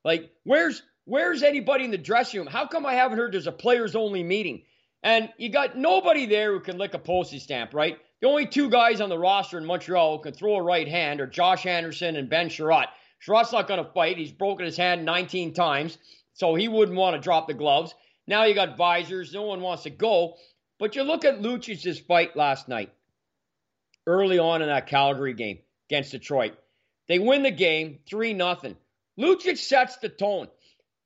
like, where's where's anybody in the dressing room? How come I haven't heard there's a players only meeting? And you got nobody there who can lick a postage stamp, right? The only two guys on the roster in Montreal who can throw a right hand are Josh Anderson and Ben Chiarot. Chiarot's not going to fight. He's broken his hand 19 times, so he wouldn't want to drop the gloves. Now you got visors. No one wants to go. But you look at Lucic's fight last night, early on in that Calgary game against Detroit. They win the game 3 0. Lucic sets the tone.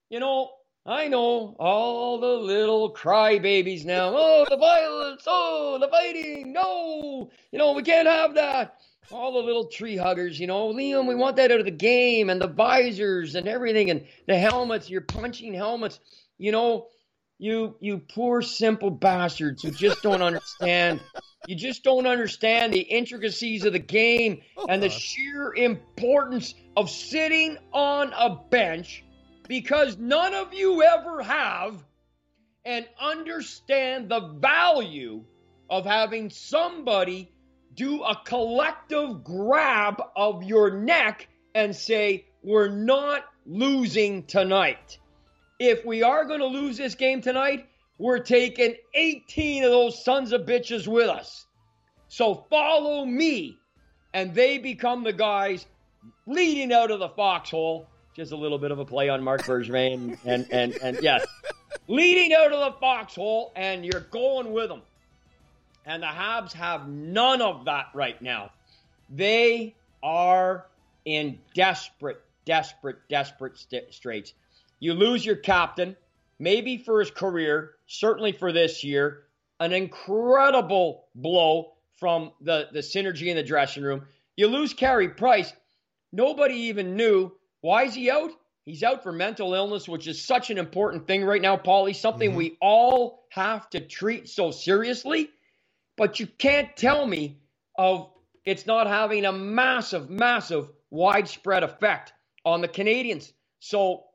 You know, I know all the little crybabies now. Oh, the violence. Oh, the fighting. No. You know, we can't have that. All the little tree huggers, you know, Liam, we want that out of the game and the visors and everything and the helmets. You're punching helmets. You know, you you poor simple bastards who just don't understand. [LAUGHS] You just don't understand the intricacies of the game oh, and the sheer importance of sitting on a bench because none of you ever have and understand the value of having somebody do a collective grab of your neck and say, We're not losing tonight. If we are going to lose this game tonight, we're taking 18 of those sons of bitches with us. So follow me. And they become the guys leading out of the foxhole just a little bit of a play on Marc Bergevin, and and and yes, leading out of the foxhole, and you're going with them. And the Habs have none of that right now. They are in desperate, desperate, desperate st- straits. You lose your captain, maybe for his career, certainly for this year. An incredible blow from the, the synergy in the dressing room. You lose Carey Price. Nobody even knew. Why is he out? He's out for mental illness, which is such an important thing right now, Paulie. Something mm-hmm. we all have to treat so seriously. But you can't tell me of it's not having a massive, massive, widespread effect on the Canadiens. So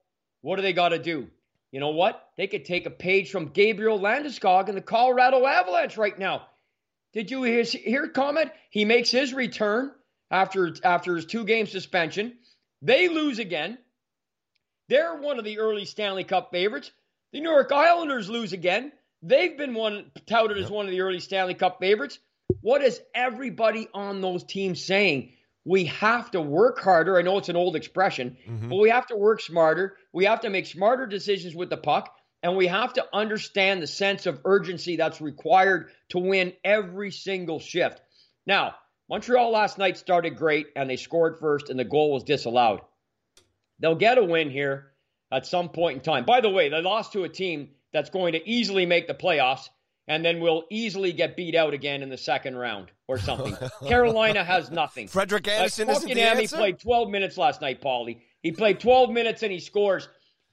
what do they got to do? You know what? They could take a page from Gabriel Landeskog and the Colorado Avalanche right now. Did you hear, hear comment? He makes his return after after his two game suspension. They lose again. They're one of the early Stanley Cup favorites. The New York Islanders lose again. They've been one touted as one of the early Stanley Cup favorites. What is everybody on those teams saying? We have to work harder. I know it's an old expression, mm-hmm. but we have to work smarter. We have to make smarter decisions with the puck, and we have to understand the sense of urgency that's required to win every single shift. Now, Montreal last night started great, and they scored first, and the goal was disallowed. They'll get a win here at some point in time. By the way, they lost to a team that's going to easily make the playoffs and then we'll easily get beat out again in the second round or something. [LAUGHS] Carolina has nothing. Frederik uh, Andersen like, isn't the answer? played 12 minutes last night, Paulie. He played 12 minutes and he scores.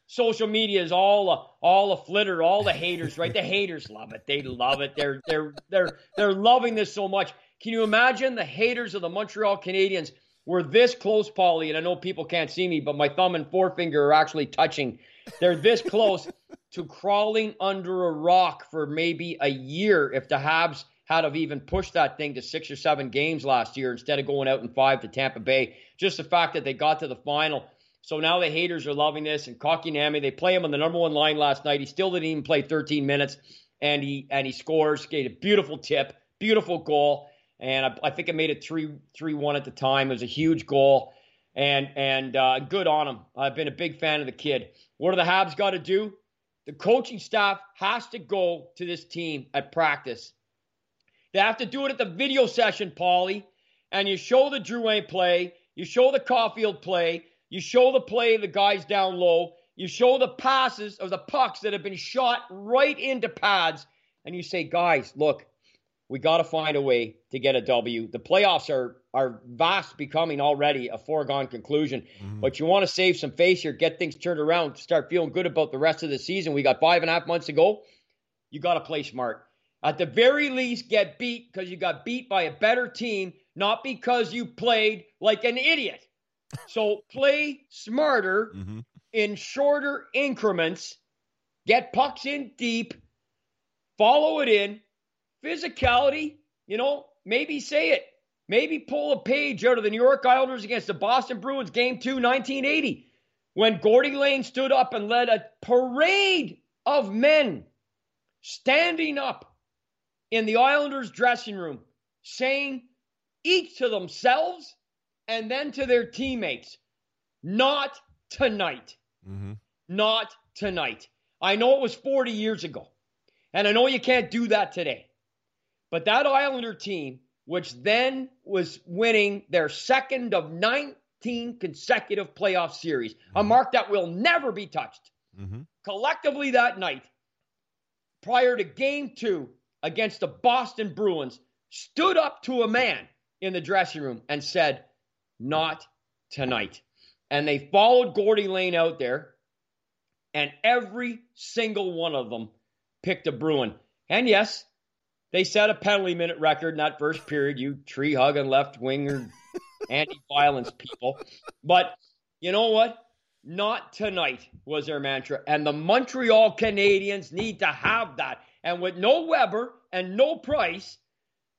Social media is all a, all a flitter, all the haters, right? The [LAUGHS] haters love it. They love it. They're they're they're they're loving this so much. Can you imagine the haters of the Montreal Canadiens were this close, Paulie, and I know people can't see me, but my thumb and forefinger are actually touching. They're this close [LAUGHS] to crawling under a rock for maybe a year if the Habs had have even pushed that thing to six or seven games last year instead of going out in five to Tampa Bay. Just the fact that they got to the final. So now the haters are loving this. And Kotkaniemi, they play him on the number one line last night. He still didn't even play 13 minutes, and he and he scores. Gave a beautiful tip, beautiful goal and I, I think it made it three three one at the time. It was a huge goal, and and uh, good on him. I've been a big fan of the kid. What do the Habs got to do? The coaching staff has to go to this team at practice. They have to do it at the video session, Paulie, and you show the Drouin play, you show the Caufield play, you show the play the guys down low, you show the passes of the pucks that have been shot right into pads, and you say, guys, look, we got to find a way to get a W. The playoffs are are vast becoming already a foregone conclusion. Mm-hmm. But you want to save some face here, get things turned around, start feeling good about the rest of the season. We got five and a half months to go. You got to play smart. At the very least, get beat because you got beat by a better team, not because you played like an idiot. So play smarter mm-hmm. in shorter increments. Get pucks in deep. Follow it in physicality, you know, maybe say it. Maybe pull a page out of the New York Islanders against the Boston Bruins game two, 1980, when Gordie Lane stood up and led a parade of men standing up in the Islanders dressing room, saying each to themselves and then to their teammates, not tonight. Mm-hmm. Not tonight. I know it was 40 years ago, and I know you can't do that today. But that Islander team, which then was winning their second of 19 consecutive playoff series, mm-hmm. a mark that will never be touched, mm-hmm. collectively that night, prior to game two against the Boston Bruins, stood up to a man in the dressing room and said, Not tonight. And they followed Gordie Lane out there, and every single one of them picked a Bruin. And yes, they set a penalty minute record in that first period, you tree hugging left winger, [LAUGHS] anti violence people. But you know what? Not tonight was their mantra. And the Montreal Canadiens need to have that. And with no Weber and no Price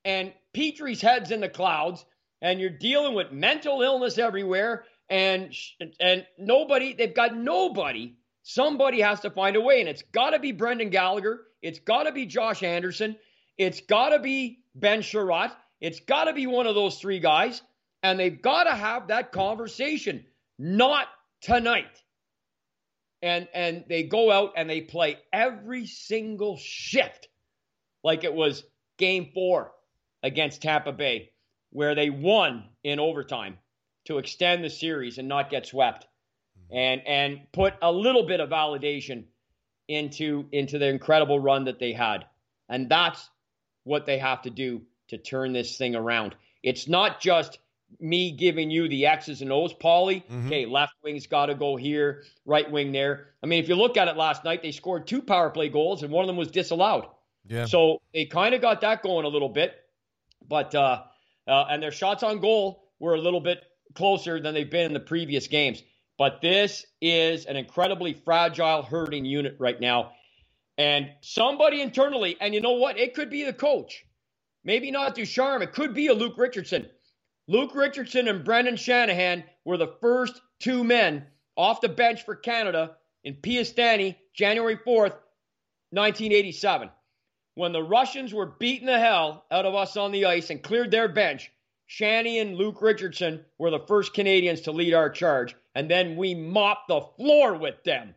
and Petry's heads in the clouds, and you're dealing with mental illness everywhere, and and nobody, they've got nobody. Somebody has to find a way, and it's got to be Brendan Gallagher. It's got to be Josh Anderson. It's got to be Ben Chiarot. It's got to be one of those three guys. And they've got to have that conversation, not tonight. And, and they go out and they play every single shift like it was game four against Tampa Bay, where they won in overtime to extend the series and not get swept, mm-hmm. and and put a little bit of validation into into the incredible run that they had, and that's what they have to do to turn this thing around. It's not just me giving you the X's and O's, Paulie. Mm-hmm. Okay, left wing's got to go here, right wing there. I mean, if you look at it last night, they scored two power play goals, and one of them was disallowed. Yeah. So they kind of got that going a little bit, but uh, uh, and their shots on goal were a little bit closer than they've been in the previous games. But this is an incredibly fragile, hurting unit right now. And somebody internally, and you know what? It could be the coach. Maybe not Ducharme. It could be a Luke Richardson. Luke Richardson and Brendan Shanahan were the first two men off the bench for Canada in Piestany, January 4th, 1987. When the Russians were beating the hell out of us on the ice and cleared their bench, Shanny and Luke Richardson were the first Canadians to lead our charge, and then we mopped the floor with them.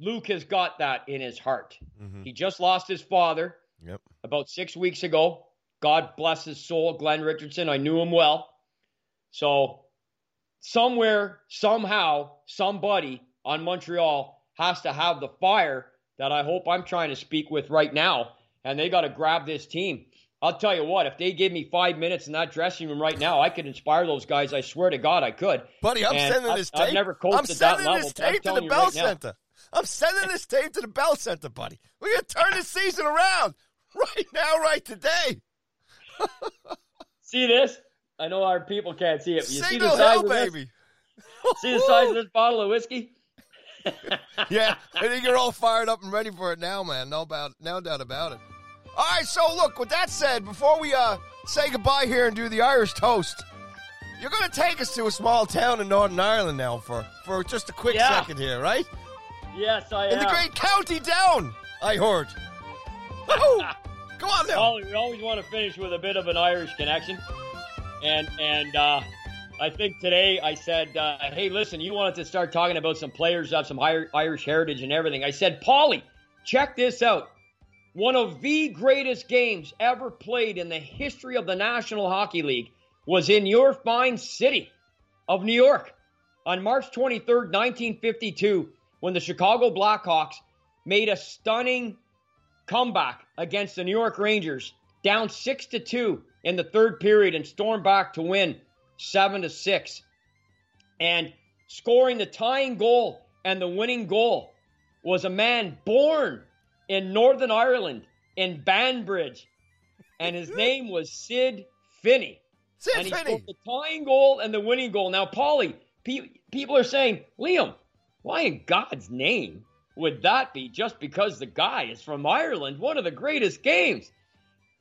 Luke has got that in his heart. Mm-hmm. He just lost his father yep. about six weeks ago. God bless his soul, Glenn Richardson. I knew him well. So, somewhere, somehow, somebody on Montreal has to have the fire that I hope I'm trying to speak with right now. And they got to grab this team. I'll tell you what, if they give me five minutes in that dressing room right now, I could inspire those guys. I swear to God, I could. Buddy, I'm and sending this tape. I've never coached I'm at that level. This tape to the Bell right Center. Now. I'm sending this tape to the Bell Center, buddy. We're going to turn this season around right now, right today. see this? I know our people can't see it. But you Signal see the size Hill, of this? baby. see the size of this bottle of whiskey? [LAUGHS] yeah, I think you're all fired up and ready for it now, man. No about, no doubt about it. All right, so look. With that said, before we uh, say goodbye here and do the Irish toast, you're going to take us to a small town in Northern Ireland now for for just a quick yeah. second here, right? Yes, I in am. the great County Down. I heard. [LAUGHS] Come on now. We always want to finish with a bit of an Irish connection, and and uh, I think today I said, uh, hey, listen, you wanted to start talking about some players of some Irish heritage and everything. I said, Paulie, check this out. One of the greatest games ever played in the history of the National Hockey League was in your fine city of New York on March 23rd, 1952, when the Chicago Blackhawks made a stunning comeback against the New York Rangers, down 6 to 2 in the third period and stormed back to win 7 to 6. And scoring the tying goal and the winning goal was a man born in Northern Ireland in Banbridge, and his [LAUGHS] name was Sid Finney. Sid and he Finney. scored the tying goal and the winning goal. Now, Paulie, pe- people are saying, Liam, why in God's name would that be just because the guy is from Ireland? One of the greatest games.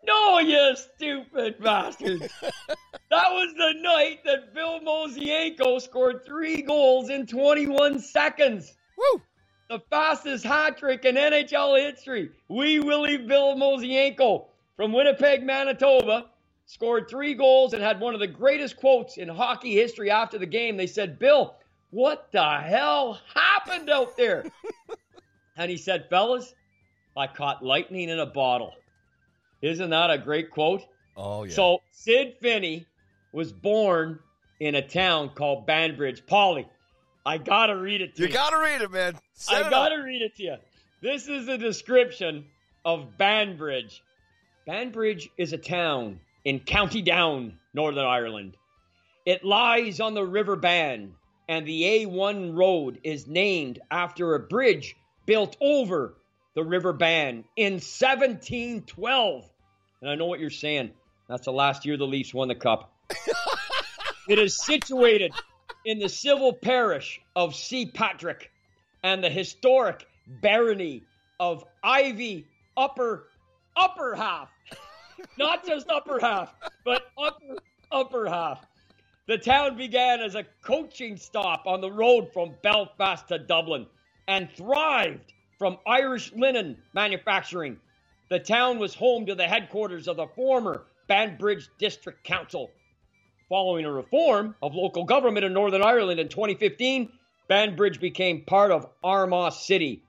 No, you stupid bastard. [LAUGHS] that was the night that Bill Mosienko scored three goals in 21 seconds. Woo! The fastest hat trick in NHL history. Wee Willie Bill Mosienko from Winnipeg, Manitoba, scored three goals and had one of the greatest quotes in hockey history after the game. They said, Bill, what the hell happened out there? [LAUGHS] and he said, Fellas, I caught lightning in a bottle. Isn't that a great quote? Oh, yeah. So Sid Finney was born in a town called Banbridge. Paulie, I gotta read it to you. You gotta read it, man. Set I gotta read it to you. This is a description of Banbridge. Banbridge is a town in County Down, Northern Ireland. It lies on the River Bann, and the A1 road is named after a bridge built over the River Bann in 1712. And I know what you're saying. That's the last year the Leafs won the cup. [LAUGHS] it is situated in the civil parish of Seapatrick and the historic barony of Iveagh Upper Upper Half. [LAUGHS] Not just upper half, but upper upper half. The town began as a coaching stop on the road from Belfast to Dublin and thrived from Irish linen manufacturing. The town was home to the headquarters of the former Banbridge District Council. Following a reform of local government in Northern Ireland in 2015, Banbridge became part of Armagh City,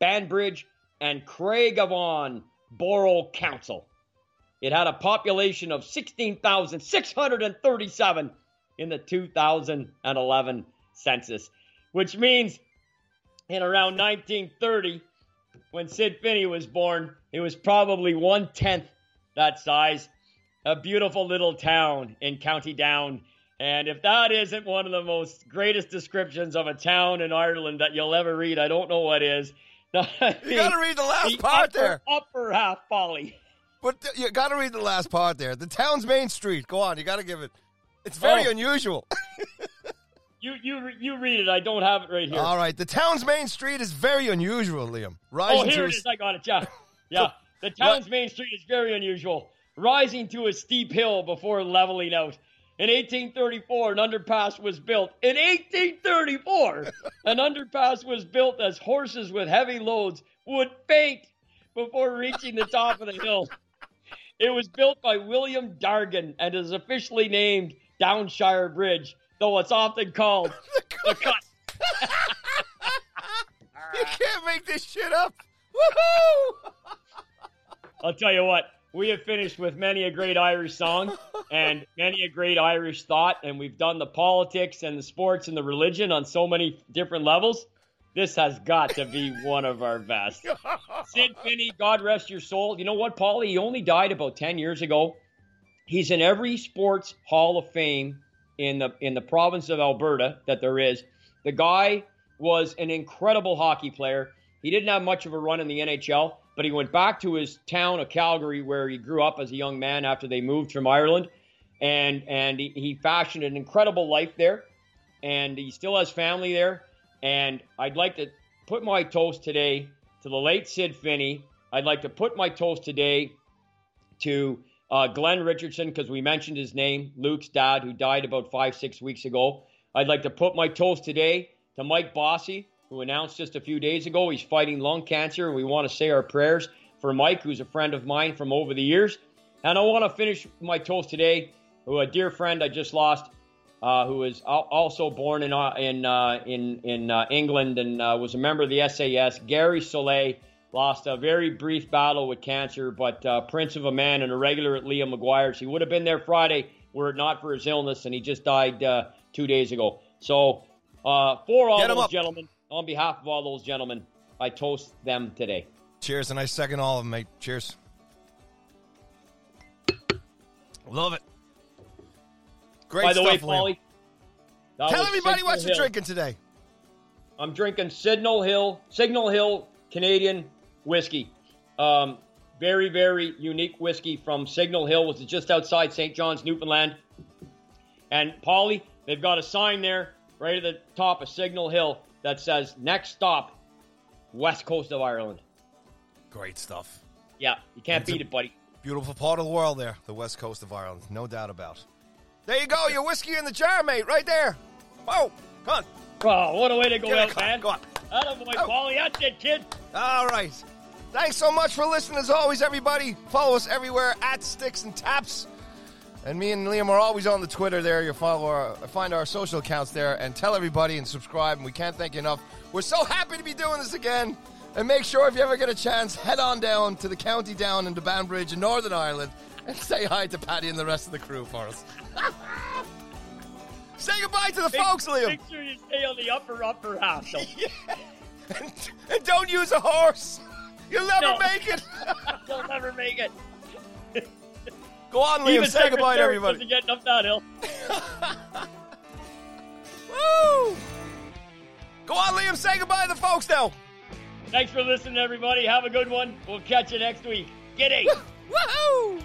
Banbridge, and Craigavon Borough Council. It had a population of 16,637 in the 2011 census, which means in around 1930, when Sid Finney was born, it was probably one tenth that size. A beautiful little town in County Down. And if that isn't one of the most greatest descriptions of a town in Ireland that you'll ever read, I don't know what is. [LAUGHS] you got to read the last the part upper, there. Upper half, Polly. But th- you got to read the last part there. The town's main street. Go on. You got to give it. It's very oh. unusual. [LAUGHS] you you you read it. I don't have it right here. All right. The town's main street is very unusual, Liam. Oh, rising oh, here it is. I got it. Yeah, [LAUGHS] yeah. The town's main street is very unusual, rising to a steep hill before leveling out. In 1834, an underpass was built. In 1834, [LAUGHS] an underpass was built as horses with heavy loads would faint before reaching the top of the hill. It was built by William Dargan and is officially named Downshire Bridge, though it's often called [LAUGHS] the Cut. [LAUGHS] you can't make this shit up. Woohoo! I'll tell you what, we have finished with many a great Irish song and many a great Irish thought, and we've done the politics and the sports and the religion on so many different levels. This has got to be one of our best. [LAUGHS] Sid Finney, God rest your soul. You know what, Paulie? He only died about 10 years ago. He's in every sports hall of fame in the in the province of Alberta that there is. The guy was an incredible hockey player. He didn't have much of a run in the NHL, but he went back to his town of Calgary where he grew up as a young man after they moved from Ireland. And and he, he fashioned an incredible life there. And he still has family there. And I'd like to put my toast today to the late Sid Finney. I'd like to put my toast today to uh, Glenn Richardson because we mentioned his name, Luke's dad, who died about five, six weeks ago. I'd like to put my toast today to Mike Bossy, who announced just a few days ago he's fighting lung cancer. We want to say our prayers for Mike, who's a friend of mine from over the years. And I want to finish my toast today to a dear friend I just lost, uh, who was also born in uh, in uh, in in uh, England and uh, was a member of the SAS. Gary Soleil lost a very brief battle with cancer, but uh, Prince of a man and a regular at Liam Maguire's. He would have been there Friday were it not for his illness, and he just died two days ago. So for all those up. gentlemen, on behalf of all those gentlemen, I toast them today. Cheers, and I second all of them, mate. Cheers. Love it. Great By the stuff, way, Paulie, tell everybody what you're drinking today. I'm drinking Signal Hill, Signal Hill Canadian whiskey. Um, very, very unique whiskey from Signal Hill, which is just outside St. John's, Newfoundland. And Paulie, they've got a sign there right at the top of Signal Hill that says next stop, west coast of Ireland. Great stuff. Yeah, you can't beat it, buddy. Beautiful part of the world there, the west coast of Ireland, no doubt about. There you go, your whiskey in the jar, mate, right there. Whoa, come on. Oh, what a way to go out, man. Go on. Atta boy, oh. Paulie, that's it, kid. All right. Thanks so much for listening as always, everybody. Follow us everywhere at Sticks and Taps. And me and Liam are always on the Twitter there. You follow our, find our social accounts there and tell everybody and subscribe. And we can't thank you enough. We're so happy to be doing this again. And make sure if you ever get a chance, head on down to the county down into Banbridge in Northern Ireland and say hi to Paddy and the rest of the crew for us. [LAUGHS] say goodbye to the make, folks, Liam. Make sure you stay on the upper, upper half. yeah. [LAUGHS] and, and, don't use a horse. You'll never no. make it. [LAUGHS] You'll never make it. [LAUGHS] Go on, Liam. Even say goodbye to everybody. Getting up that hill. Woo! Go on, Liam. Say goodbye to the folks now. Thanks for listening, everybody. Have a good one. We'll catch you next week. Giddy. [LAUGHS] Woohoo!